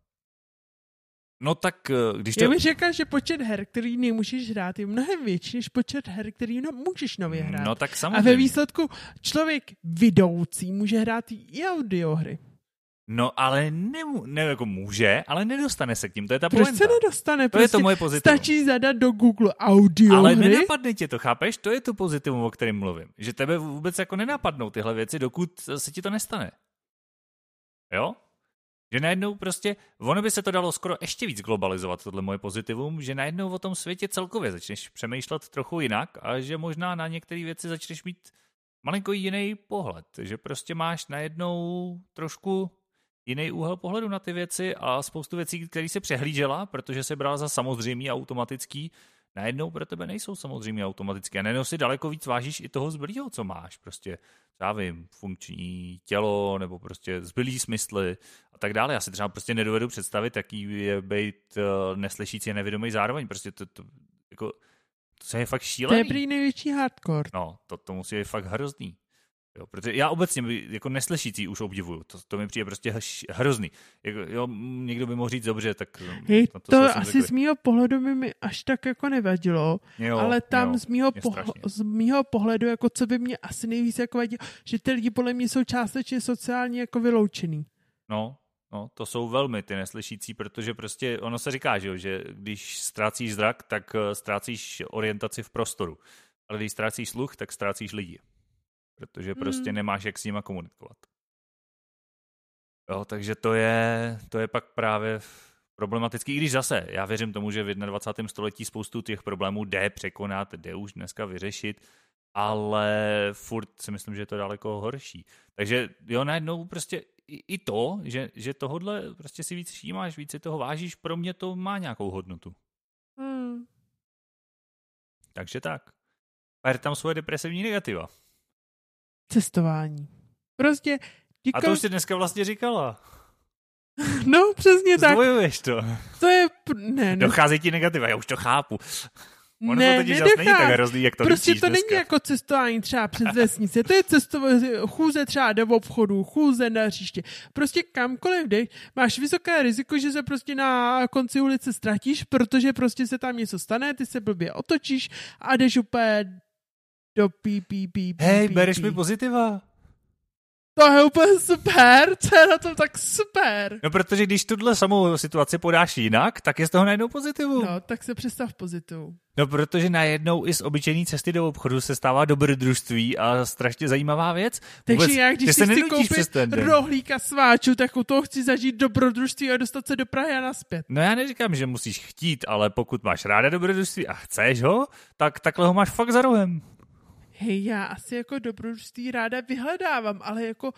No tak, eh, když to... Já bych řekl, že počet her, který nemůžeš hrát, je mnohem větší než počet her, který no, můžeš nově hrát. No tak a samozřejmě. ve výsledku člověk vidoucí může hrát i audiohry. No ale nemu, ne, jako může, ale nedostane se k tím, to je ta Proč pointa. se nedostane? To je to Prostě moje pozitivum. Stačí zadat do Google audiohry. Ale nenapadne tě to, chápeš? To je to pozitivum, o kterém mluvím. Že tebe vůbec jako nenapadnou tyhle věci, dokud se ti to nestane. Jo? Že najednou prostě, ono by se to dalo skoro ještě víc globalizovat, tohle moje pozitivum, že najednou o tom světě celkově začneš přemýšlet trochu jinak a že možná na některé věci začneš mít malinko jiný pohled. Že prostě máš najednou trošku jiný úhel pohledu na ty věci a spoustu věcí, které se přehlížela, protože se brala za samozřejmý a automatický, najednou pro tebe nejsou samozřejmě automatické. A najednou si daleko víc vážíš i toho zbylého, co máš. Prostě, já vím, funkční tělo nebo prostě zbylý smysly a tak dále. Já si třeba prostě nedovedu představit, jaký je být uh, neslyšící a nevědomý zároveň. Prostě to, to, jako, to je fakt To šílený. je prý největší hardcore. No, to, to musí být fakt hrozný. Jo, protože já obecně jako neslyšící už obdivuju. To, to mi přijde prostě hrozný. Jako, jo, někdo by mohl říct dobře, tak Hej, na to, to, asi zvyklý. z mýho pohledu by mi až tak jako nevadilo, jo, ale tam jo, z, mýho z mýho pohledu, jako co by mě asi nejvíc jako vadilo, že ty lidi podle mě jsou částečně sociálně jako vyloučený. No, no, to jsou velmi ty neslyšící, protože prostě ono se říká, že, jo, že když ztrácíš zrak, tak eh, ztrácíš orientaci v prostoru. Ale když ztrácíš sluch, tak ztrácíš lidi. Protože prostě Hmm. nemáš jak s nima komunikovat. Jo, takže to je, to je pak právě problematický, i když zase, já věřím tomu, že v 21. století spoustu těch problémů jde překonat, jde už dneska vyřešit, ale furt si myslím, že je to daleko horší. Takže jo, najednou prostě i, to, že, že tohodle prostě si víc všímáš, víc si toho vážíš, pro mě to má nějakou hodnotu. Hmm. Takže tak. Ber tam svoje depresivní negativa. Cestování. Prostě díko... A to už si dneska vlastně říkala. No, přesně tak. Zdvojuješ to. To je... Ne, ne, Docházejí ti negativa, já už to chápu. Ono ne, to totiž zase není tak hrozný, jak to Prostě to dneska. není jako cestování třeba přes vesnice, to je cestování, chůze třeba do obchodu, chůze na hřiště. Prostě kamkoliv jdeš, máš vysoké riziko, že se prostě na konci ulice ztratíš, protože prostě se tam něco stane, ty se blbě otočíš a jdeš úplně do pí, pí, pí, pí, Hej, pí, bereš pí. mi pozitiva. To je úplně super, co je na tom tak super. No protože když tuhle samou situaci podáš jinak, tak je z toho najednou pozitivu. No, tak se představ pozitivu. No protože najednou i z obyčejné cesty do obchodu se stává dobrodružství a strašně zajímavá věc. Takže Vůbec, já, když ty si se chci koupit rohlíka sváču, tak u toho chci zažít dobrodružství a dostat se do Prahy a naspět. No já neříkám, že musíš chtít, ale pokud máš ráda dobrodružství a chceš ho, tak takhle ho máš fakt za rohem. Hej, já asi jako dobrodružství ráda vyhledávám, ale jako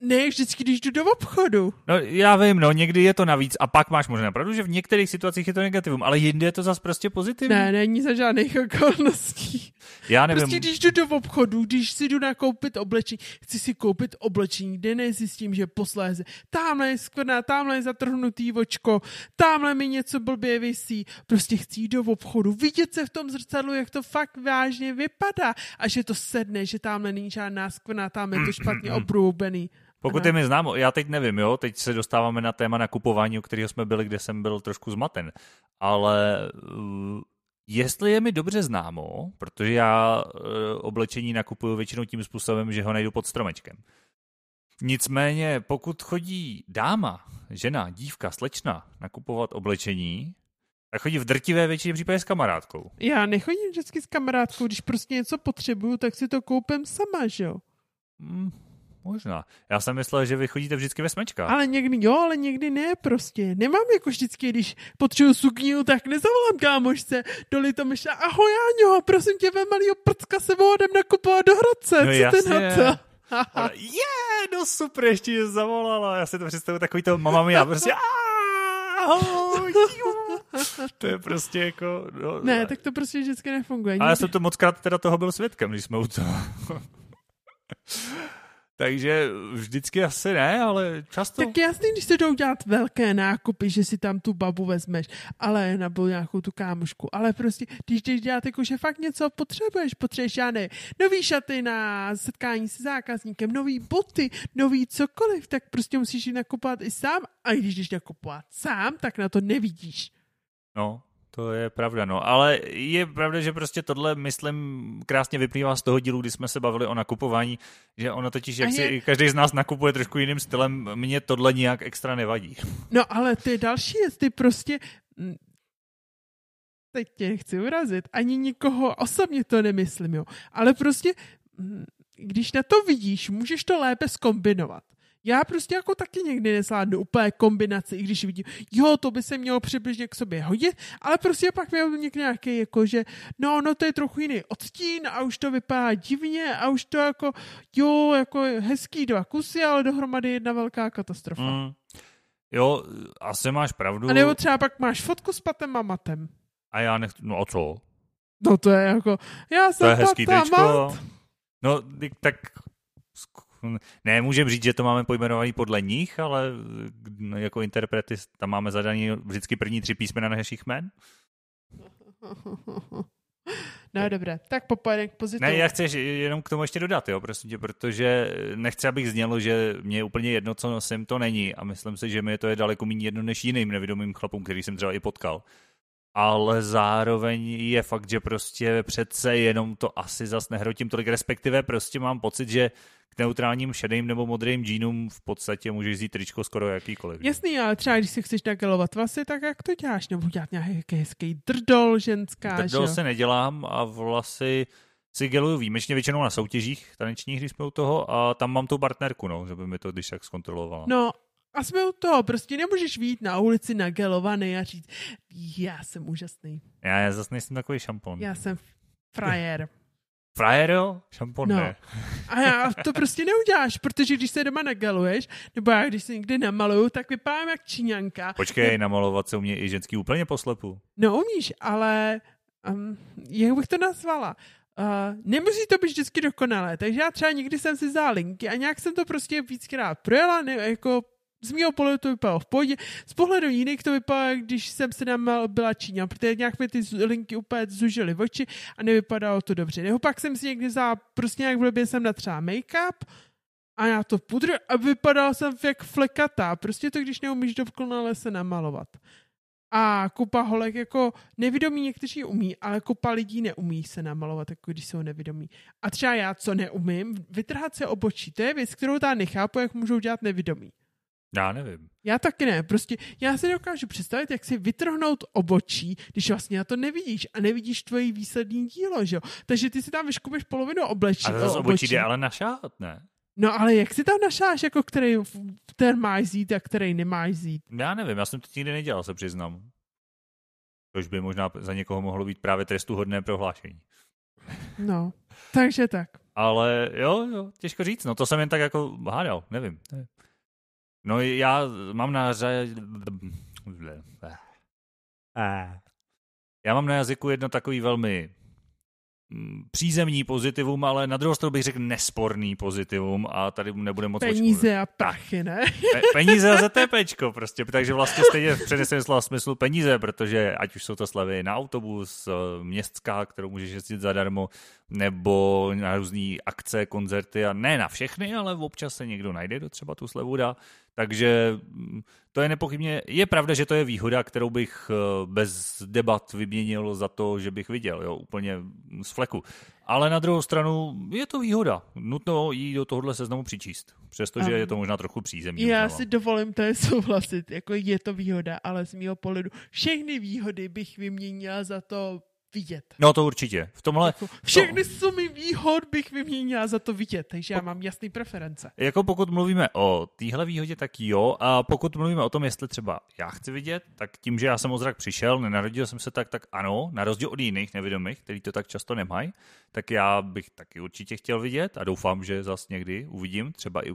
ne vždycky, když jdu do obchodu. No já vím, no někdy je to navíc a pak máš možná pravdu, že v některých situacích je to negativum, ale jinde je to zase prostě pozitivní. Ne, není za žádných okolností. Já nevím, Prostě když jdu do obchodu, když si jdu nakoupit oblečení, chci si koupit oblečení, kde nezjistím, že posléze tamhle je skvrná, tamhle je zatrhnutý očko, tamhle mi něco blbě visí. Prostě chci jít do obchodu, vidět se v tom zrcadlu, jak to fakt vážně vypadá a že to sedne, že tamhle není žádná skvrná, tam je to špatně obroubený. Pokud je mi známo, já teď nevím, jo, teď se dostáváme na téma nakupování, u kterého jsme byli, kde jsem byl trošku zmaten, ale uh, jestli je mi dobře známo, protože já uh, oblečení nakupuju většinou tím způsobem, že ho najdu pod stromečkem. Nicméně, pokud chodí dáma, žena, dívka, slečna nakupovat oblečení, tak chodí v drtivé většině případě s kamarádkou. Já nechodím vždycky s kamarádkou, když prostě něco potřebuju, tak si to koupím sama, že jo? Hmm, možná. Já jsem myslel, že vy chodíte vždycky ve smečkách. Ale někdy jo, ale někdy ne prostě. Nemám jako vždycky, když potřebuji sukni, tak nezavolám kámošce do Litomyšle. Ahoj Jáňo, prosím tě, ve malýho prcka se vodem nakupovat do Hradce. No Co jasně. ty na to? Je, no super, ještě je zavolala. Já si to představuji takový to mama já prostě ahoj. To je prostě jako... No, Ne, tak to prostě vždycky nefunguje. Ale já jsem to moc krát teda toho byl svědkem, když jsme u toho. Takže vždycky asi ne, ale často... Tak jasný, když se jdou dělat velké nákupy, že si tam tu babu vezmeš, ale nebo nějakou tu kámošku, ale prostě, když jdeš dělat jako, že fakt něco potřebuješ, potřebuješ, já ne, nový šaty na setkání se zákazníkem, nový boty, nový cokoliv, tak prostě musíš jít nakupovat i sám. A i když jdeš nakupovat sám, tak na to nevidíš. No, to je pravda, no. Ale je pravda, že prostě tohle, myslím, krásně vyplývá z toho dílu, kdy jsme se bavili o nakupování, že ono totiž, jak A si je- každý z nás nakupuje trošku jiným stylem, mně tohle nijak extra nevadí. No ale ty další věc, ty prostě... mm, Teď tě nechci urazit, ani nikoho osobně to nemyslím, jo. Ale prostě, mm, když na to vidíš, můžeš to lépe skombinovat. Já prostě jako taky někdy nezvládnu úplně kombinaci, i když vidím, jo, to by se mělo přibližně k sobě hodit, ale prostě pak měl někdy nějaký, jako, že no, no, to je trochu jiný odstín a už to vypadá divně a už to jako, jo, jako hezký dva kusy, ale dohromady jedna velká katastrofa. Mm. Jo, asi máš pravdu. A nebo třeba pak máš fotku s patem a matem. A já nech... No a co? No to je jako, já To jsem je hezký tričko. mat. No, tak... Ne, můžeme říct, že to máme pojmenovaný podle nich, ale no, jako interprety tam máme zadaný vždycky první tři písmena našich jmen. No dobré, tak popojedem k. Ne, já chci jenom k tomu ještě dodat, jo, prosím tě, protože nechci, abych znělo, že mě je úplně jedno, co nosím, to není a myslím si, že mi to je daleko méně jedno než jiným nevědomým chlapům, který jsem třeba i potkal. Ale zároveň je fakt, že prostě přece jenom to asi zas nehrotím tolik, respektive prostě mám pocit, že k neutrálním šedým nebo modrým džínům v podstatě můžeš vzít tričko skoro jakýkoliv. Jasný, ale třeba když si chceš nagelovat vlasy, tak jak to děláš? Nebo dělat nějaký hezký drdol ženská, že Drdol jo? se nedělám a vlasy si geluju výjimečně většinou na soutěžích tanečních, když jsme u toho a tam mám tu partnerku, no, že by mi to když tak zkontrolovala. No, a jsme u toho, prostě nemůžeš vyjít na ulici nagelovaný a říct, já jsem úžasný, Já, já zase nejsem takový šampon. já jsem frajer. Frajer, jo? Šampon No. ne. A já to prostě neuděláš, protože když se doma nageluješ, nebo já když se někdy namaluju, tak vypadám jak číňanka. Počkej, namalovat se umí i ženský úplně poslepu. No umíš, ale um, jak bych to nazvala? Uh, nemusí to být vždycky dokonalé, takže já třeba někdy jsem si vzala linky a nějak jsem to prostě víckrát projela, ne, jako z mého pohledu to vypadalo v pohodě, z pohledu jiných to vypadalo, když jsem se tam byla Číňa, protože nějak mi ty linky úplně zužily oči a nevypadalo to dobře. Nebo pak jsem si někdy vzala, prostě nějak v době jsem natřela make-up a já to pudr a vypadala jsem jak flekatá. Prostě to, když neumíš dokonale se namalovat. A kupa holek jako nevědomí někteří umí, ale kupa lidí neumí se namalovat, jako když jsou nevědomí. A třeba já, co neumím, vytrhat se obočí, to je věc, kterou já nechápu, jak můžou dělat nevědomí. Já nevím. Já taky ne, prostě já si dokážu představit, jak si vytrhnout obočí, když vlastně na to nevidíš a nevidíš tvoje výsledný dílo, že jo. Takže ty si tam vyškupeš polovinu oblečí, A to zase obočí jde ale našát, ne? No ale jak si tam našáš, jako který ten máš zít a který nemáš zít? Já nevím, já jsem to nikdy nedělal, se přiznám. Což by možná za někoho mohlo být právě trestuhodné prohlášení. No, takže tak. Ale jo, jo, těžko říct, no to jsem jen tak jako hádal, nevím. No já mám na řadě... Já mám na jazyku jedno takový velmi mm, přízemní pozitivum, ale na druhou stranu bych řekl nesporný pozitivum a tady nebude moc. Peníze a prachy, ne? Pe- peníze a ZTPčko prostě, takže vlastně stejně v přeneseném slova smyslu peníze, protože ať už jsou to slevy na autobus, eh, městská, kterou můžeš jezdit zadarmo, nebo na různé akce, koncerty a ne na všechny, ale občas se někdo najde, kdo třeba tu slevu dá. Takže mm, to je nepochybně, je pravda, že to je výhoda, kterou bych eh, bez debat vyměnil za to, že bych viděl, jo, úplně z fleku. Ale na druhou stranu je to výhoda. Nutno jí do tohohle seznamu přičíst. Přestože je to možná trochu přízemní. Já úprava. si dovolím to souhlasit, jako je to výhoda, ale z mého pohledu všechny výhody bych vyměnila za to vidět. No to určitě. V tomhle... Jako všechny sumy výhod bych vyměnila za to vidět, takže já mám jasný preference. Jako pokud mluvíme o téhle výhodě, tak jo. A pokud mluvíme o tom, jestli třeba já chci vidět, tak tím, že já jsem o zrak přišel, nenarodil jsem se tak, tak ano, na rozdíl od jiných nevědomých, kteří to tak často nemají, tak já bych taky určitě chtěl vidět a doufám, že zas někdy uvidím, třeba i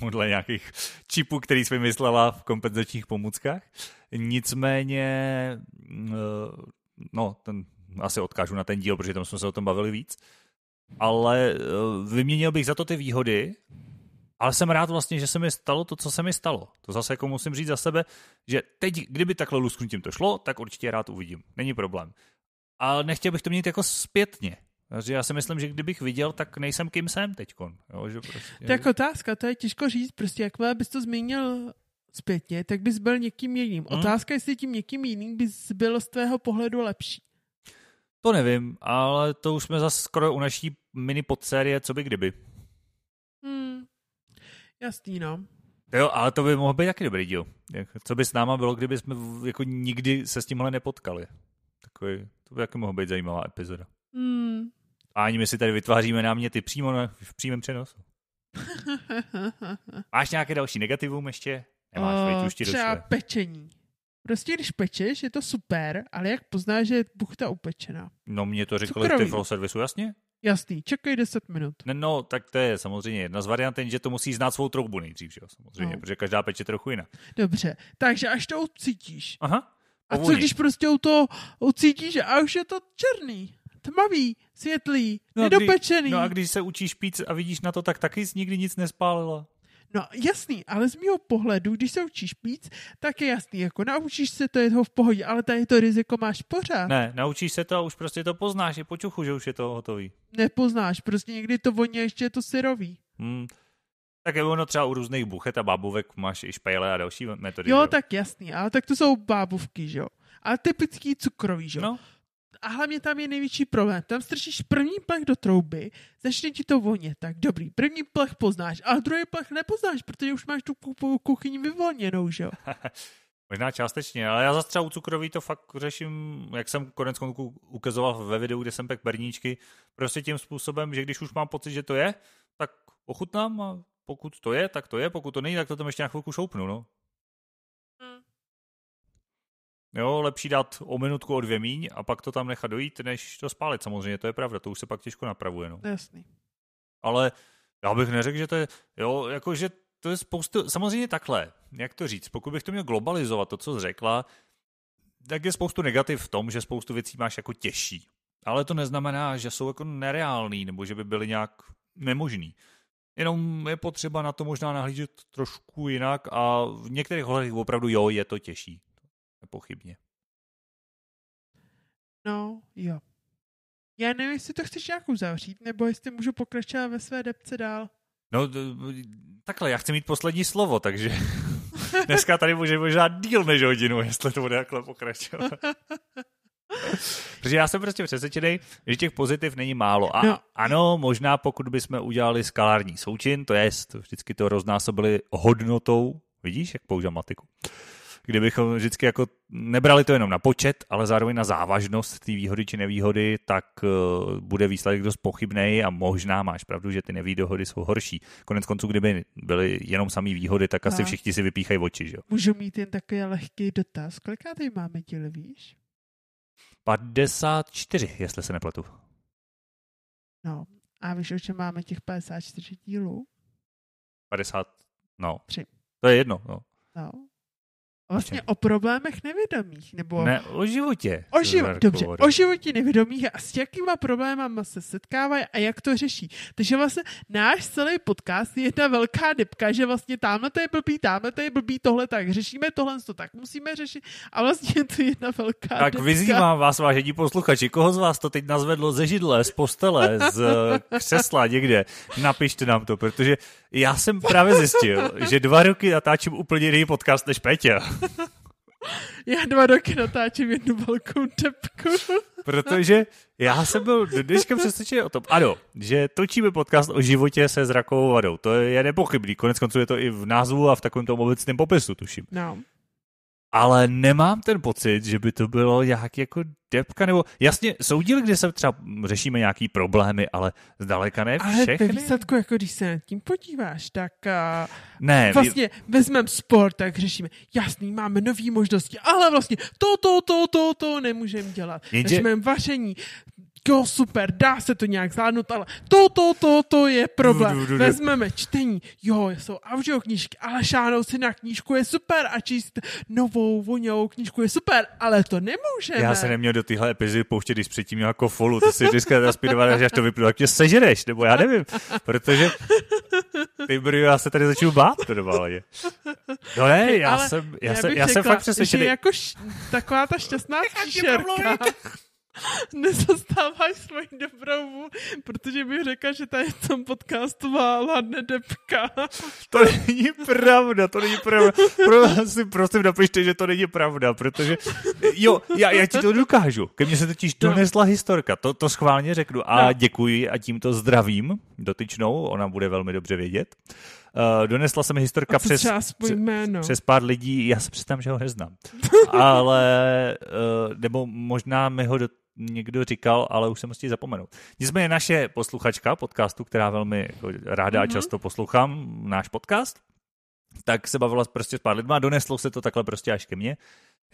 podle nějakých čipů, který jsme myslela v kompenzačních pomůckách. Nicméně, eh, no, ten asi odkážu na ten díl, protože tam jsme se o tom bavili víc. Ale eh, vyměnil bych za to ty výhody, ale jsem rád vlastně, že se mi stalo to, co se mi stalo. To zase jako musím říct za sebe, že teď, kdyby takhle lusknutím to šlo, tak určitě rád uvidím. Není problém. Ale nechtěl bych to mít jako zpětně. Takže já si myslím, že kdybych viděl, tak nejsem kým jsem teďkon. Jo, že prostě... Tak otázka, to je těžko říct, prostě jakmile bys to zmínil zpětně, tak bys byl někým jiným. Hmm. Otázka, jestli tím někým jiným bys byl z tvého pohledu lepší. To nevím, ale to už jsme zase skoro u naší mini podsérie, co by kdyby. Hmm. Jasný, no. Jo, ale to by mohl být taky dobrý díl. Co by s náma bylo, kdyby jsme jako nikdy se s tímhle nepotkali. Takový, to by taky mohla být zajímavá epizoda. Hmm. A ani my si tady vytváříme náměty přímo na, v přímém přenosu. Máš nějaké další negativum ještě? Nemáš, uh, už ti třeba došle. pečení. Prostě když pečeš, je to super, ale jak poznáš, že je buchta upečená? No mě to řekli v Tiflo servisu, jasně? Jasný, čekej 10 minut. Ne, no, tak to je samozřejmě jedna z variant, že to musí znát svou troubu nejdřív, že jo, samozřejmě, no. protože každá peče trochu jinak. Dobře, takže až to ucítíš. Aha. A co když prostě u toho ucítíš a už je to černý? tmavý, světlý, no nedopečený. Když, no a když se učíš pít a vidíš na to, tak taky jsi nikdy nic nespálila. No jasný, ale z mého pohledu, když se učíš pít, tak je jasný, jako naučíš se, to je to v pohodě, ale tady to riziko máš pořád. Ne, naučíš se to a už prostě to poznáš, je počuchu, že už je to hotový. Nepoznáš, prostě někdy to voně ještě je to syrový. Hmm. Tak je ono třeba u různých buchet a bábovek máš i špejle a další metody. Jo, jo, tak jasný, ale tak to jsou bábovky, že jo. Ale typický cukrový, že jo. No a hlavně tam je největší problém. Tam strčíš první plech do trouby, začne ti to vonět, tak dobrý, první plech poznáš, a druhý plech nepoznáš, protože už máš tu kuchyni vyvolněnou, že jo? Možná částečně, ale já zase třeba u cukroví to fakt řeším, jak jsem konec konců ukazoval ve videu, kde jsem pek perníčky, prostě tím způsobem, že když už mám pocit, že to je, tak ochutnám a pokud to je, tak to je, pokud to není, tak to tam ještě na chvilku šoupnu, no. Jo, lepší dát o minutku o dvě míň a pak to tam nechat dojít, než to spálit. Samozřejmě, to je pravda, to už se pak těžko napravuje. No. Jasný. Ale já bych neřekl, že to je, jo, jako, že to je spoustu, samozřejmě takhle, jak to říct, pokud bych to měl globalizovat, to, co jsi řekla, tak je spoustu negativ v tom, že spoustu věcí máš jako těžší. Ale to neznamená, že jsou jako nereální, nebo že by byly nějak nemožný. Jenom je potřeba na to možná nahlížet trošku jinak a v některých ohledech opravdu jo, je to těžší. Nepochybně. No, jo. Já nevím, jestli to chceš nějak uzavřít, nebo jestli můžu pokračovat ve své depce dál. No, takhle, já chci mít poslední slovo, takže dneska tady může možná díl než hodinu, jestli to bude takhle pokračovat. Protože já jsem prostě přesvědčený, že těch pozitiv není málo. A no. ano, možná pokud bychom udělali skalární součin, to je, vždycky to roznásobili hodnotou, vidíš, jak používám matiku, kdybychom vždycky jako nebrali to jenom na počet, ale zároveň na závažnost té výhody či nevýhody, tak uh, bude výsledek dost pochybný a možná máš pravdu, že ty nevýhody jsou horší. Konec konců, kdyby byly jenom samý výhody, tak asi všichni si vypíchají oči. Že? Můžu mít jen takový lehký dotaz. Koliká tady máme díl, víš? 54, jestli se nepletu. No, a víš, o čem máme těch 54 dílů? 50, no. Tři. To je jedno, no. No, Vlastně o problémech nevědomých, nebo... Ne, o životě. O životě, dobře, o životě nevědomých a s jakýma problémama se setkávají a jak to řeší. Takže vlastně náš celý podcast je jedna velká depka, že vlastně tamhle to je blbý, tamhle to je blbý, tohle tak řešíme, tohle to tak musíme řešit a vlastně je to jedna velká Tak depka. vyzývám vás, vážení posluchači, koho z vás to teď nazvedlo ze židle, z postele, z křesla někde, napište nám to, protože já jsem právě zjistil, že dva roky natáčím úplně jiný podcast než Peťa. Já dva roky natáčím jednu velkou depku. Protože já jsem byl dneška přesvědčený o tom, ano, že točíme podcast o životě se zrakovou vadou. To je nepochybný. Konec konců je to i v názvu a v takovém tom obecném popisu, tuším. No. Ale nemám ten pocit, že by to bylo nějak jako depka, nebo jasně, jsou díly, kde se třeba řešíme nějaký problémy, ale zdaleka ne všechny. Ale ve výsledku, jako když se nad tím podíváš, tak uh, ne, vlastně vy... vezmeme sport, tak řešíme, jasný, máme nové možnosti, ale vlastně to, to, to, to, to nemůžeme dělat. Jenže... Vezmeme vaření, jo, super, dá se to nějak zvládnout, ale to, to, to, to je problém. Du, du, du, Vezmeme čtení, jo, jsou knížky, ale šáhnout si na knížku je super a číst novou voňovou knížku je super, ale to nemůžeme. Já se neměl do téhle epizody pouštět, když předtím jako folu, ty si vždycky zaspíroval, že až to vypnu, tak tě sežereš, nebo já nevím, protože ty brýle, já se tady začnu bát normálně. No ne, já ale jsem, já, já jsem, já jsem fakt přesvědčený. Že jako š, taková ta šťastná příšerka nezastáváš svoji dobrou protože bych řekla, že tady v tom podcastu vládne depka. To není pravda, to není pravda. Prosím, prosím, napište, že to není pravda, protože jo, já, já ti to dokážu. Ke mně se totiž no. donesla no. historka, to, to schválně řeknu a no. děkuji a tímto zdravím dotyčnou, ona bude velmi dobře vědět. Uh, donesla se mi historka přes, přes, přes pár lidí, já se představím, že ho neznám. Ale, uh, nebo možná mi ho do, někdo říkal, ale už jsem si zapomenout. Nicméně naše posluchačka podcastu, která velmi jako, ráda mm-hmm. a mhm. často poslouchám náš podcast, tak se bavila prostě s pár lidma a doneslo se to takhle prostě až ke mně,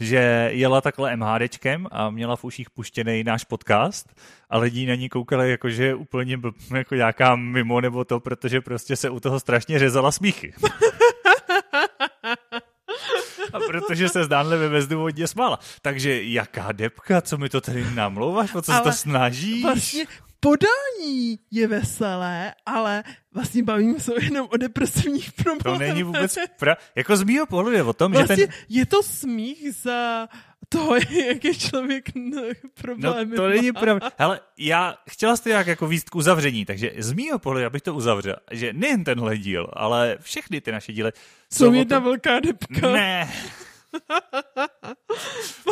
že jela takhle MHDčkem a měla v uších puštěný náš podcast a lidi na ní koukali jako, že je úplně jako nějaká mimo nebo to, protože prostě se u toho strašně řezala smíchy. A protože se zdánlivě bezdůvodně smála. Takže jaká depka, co mi to tady namlouváš, o co se to snaží? Vlastně podání je veselé, ale vlastně bavíme se jenom o depresivních problémech. To není vůbec pra... Jako z mýho pohledu je o tom, vlastně že ten... je to smích za to, jak je člověk problémy No to není pravda. Ale já chtěla jste jak jako výst k uzavření, takže z mýho pohledu, abych to uzavřel, že nejen tenhle díl, ale všechny ty naše díly jsou jedna tom... velká depka. Ne.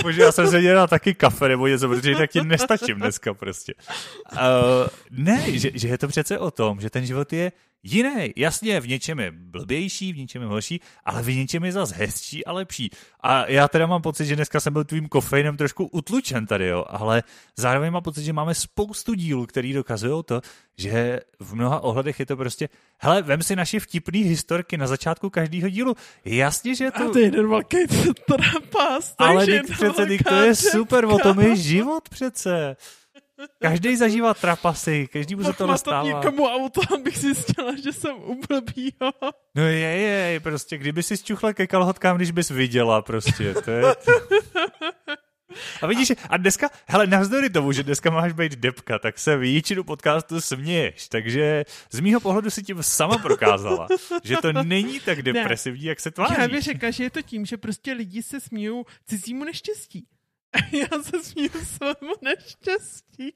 Bože, já jsem se dělal taky kafe nebo něco, protože jinak ti nestačím dneska prostě. Uh, ne, že, že je to přece o tom, že ten život je jiný. Jasně, v něčem je blbější, v něčem je horší, ale v něčem je zase hezčí a lepší. A já teda mám pocit, že dneska jsem byl tvým kofeinem trošku utlučen tady, jo, ale zároveň mám pocit, že máme spoustu dílů, který dokazují to, že v mnoha ohledech je to prostě, hele, vem si naši vtipný historky na začátku každého dílu. Jasně, že to... A to je jeden velký trapas. Ale přece, to je super, o tom je život přece. Každý zažívá trapasy, každý mu se to nastává. někomu auto, abych zjistila, že jsem u blbýho. No je, je, prostě, kdyby si zčuchla ke kalhotkám, když bys viděla, prostě, to je... A vidíš, a dneska, hele, navzdory tomu, že dneska máš být depka, tak se většinu podcastu směješ, takže z mýho pohledu si tím sama prokázala, že to není tak depresivní, ne. jak se tváří. Já bych řekla, že je to tím, že prostě lidi se smějou cizímu neštěstí. Já se směju svému neštěstí.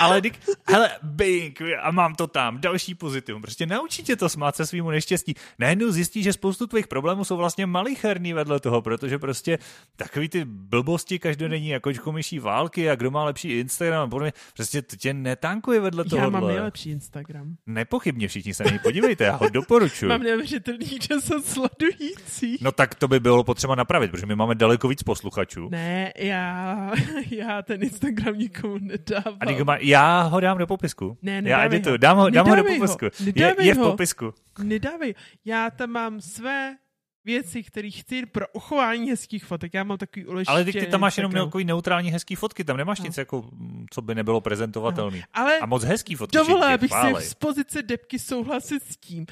Ale dik, hele, bing, a mám to tam, další pozitivum. Prostě naučí tě to smát se svýmu neštěstí. Najednou zjistí, že spoustu tvých problémů jsou vlastně malicherný vedle toho, protože prostě takový ty blbosti každodenní, jako myší války a kdo má lepší Instagram a podobně, prostě to tě netankuje vedle toho. Já mám nejlepší Instagram. Nepochybně všichni se na něj podívejte, já ho doporučuji. mám neuvěřitelný 10 sledujících. No tak to by bylo potřeba napravit, protože my máme daleko víc posluchačů. Ne, já, já ten Instagram nikomu nedávám. A má, já ho dám do popisku. Ne, já edituju, dám ho, dám ho do popisku. Ho. Je, je v popisku. Nedávej. Já tam mám své věci, které chci pro uchování hezkých fotek. Já mám takový uleště. Ale ty, ty tam máš jenom takový neutrální hezký fotky, tam nemáš no. nic, jako, co by nebylo prezentovatelný. No. Ale A moc hezký fotky. Dovolila bych si z pozice depky souhlasit s tím,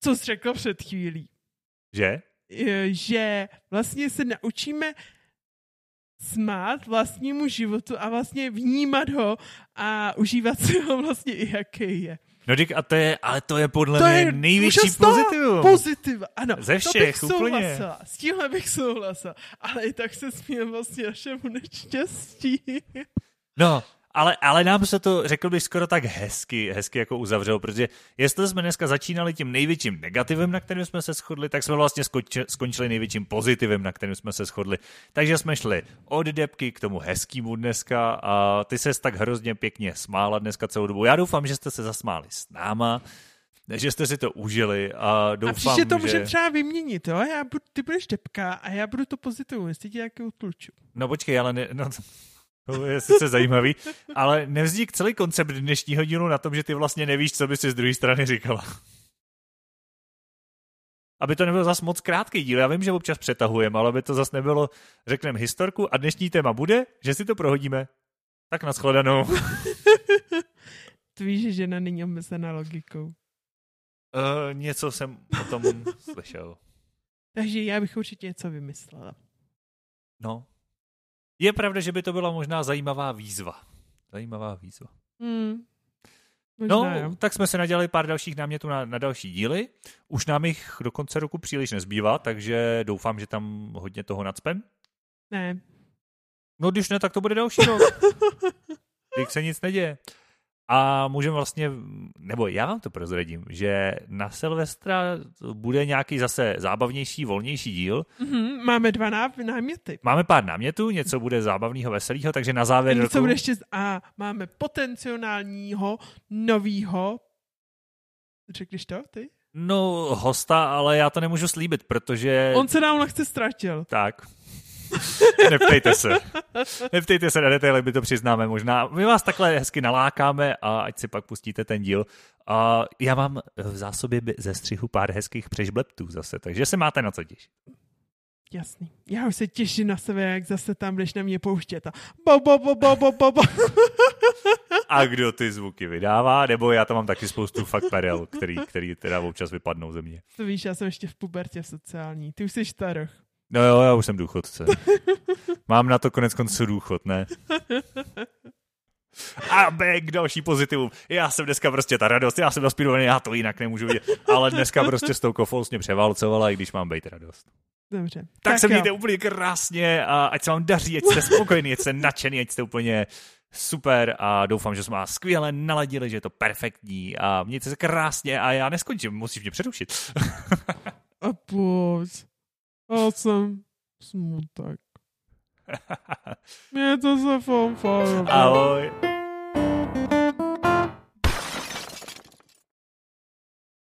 co jsi řekl před chvílí. Že? Že vlastně se naučíme smát vlastnímu životu a vlastně vnímat ho a užívat si ho vlastně i jaký je. No dík, a to je, ale to je podle to mě je největší pozitivum. Pozitiv, ano. Ze všech, to bych úplně. souhlasila. S tímhle bych souhlasila. Ale i tak se směl vlastně našemu neštěstí. No, ale, ale nám se to, řekl bych, skoro tak hezky, hezky jako uzavřelo, protože jestli jsme dneska začínali tím největším negativem, na kterém jsme se shodli, tak jsme vlastně skončili největším pozitivem, na kterém jsme se shodli. Takže jsme šli od depky k tomu hezkému dneska a ty se tak hrozně pěkně smála dneska celou dobu. Já doufám, že jste se zasmáli s náma. že jste si to užili a doufám, a příště to že... můžeme třeba vyměnit, jo? Já budu, ty budeš tepka a já budu to pozitivum, jestli ti nějakou tluču. No počkej, ale ne, no, to je sice zajímavý, ale nevznik celý koncept dnešního dílu na tom, že ty vlastně nevíš, co by si z druhé strany říkala. Aby to nebylo zas moc krátký díl, já vím, že občas přetahujeme, ale aby to zas nebylo, řekneme historku a dnešní téma bude, že si to prohodíme. Tak nashledanou. Ty víš, že žena není omezená logikou. Uh, něco jsem o tom slyšel. Takže já bych určitě něco vymyslela. No. Je pravda, že by to byla možná zajímavá výzva. Zajímavá výzva. Hmm. Možná, no, jo. tak jsme se nadělali pár dalších námětů na, na další díly. Už nám jich do konce roku příliš nezbývá, takže doufám, že tam hodně toho nadspem. Ne. No když ne, tak to bude další rok. Když se nic neděje. A můžeme vlastně, nebo já vám to prozradím, že na Silvestra bude nějaký zase zábavnější, volnější díl. Mm-hmm, máme dva náměty. Máme pár námětů, něco bude zábavného, veselého, takže na závěr a něco roku... bude ještě, a máme potenciálního, novýho, řekneš to ty? No, hosta, ale já to nemůžu slíbit, protože... On se nám lehce ztratil. Tak. Neptejte se. Neptejte se na detaily, my to přiznáme možná. My vás takhle hezky nalákáme a ať si pak pustíte ten díl. A já mám v zásobě ze střihu pár hezkých přežbleptů zase, takže se máte na co těšit. Jasný. Já už se těším na sebe, jak zase tam budeš na mě pouštět. A bo, bo, bo, bo, bo, bo, bo. A kdo ty zvuky vydává? Nebo já tam mám taky spoustu fakt perel, který, který teda občas vypadnou ze mě. To víš, já jsem ještě v pubertě sociální. Ty už jsi staroch. No jo, já už jsem důchodce. Mám na to konec konců důchod, ne? A back, další pozitivum. Já jsem dneska prostě ta radost, já jsem naspírovaný, já to jinak nemůžu vidět. Ale dneska prostě s tou kofou mě převálcovala, i když mám být radost. Dobře. Tak, tak se mějte úplně krásně a ať se vám daří, ať jste spokojení, ať jste nadšený, ať jste úplně super a doufám, že jsme vás skvěle naladili, že je to perfektní a mějte se krásně a já neskončím, musíš mě přerušit. a. Já jsem smutek. Mějte se fanfárově. Ahoj.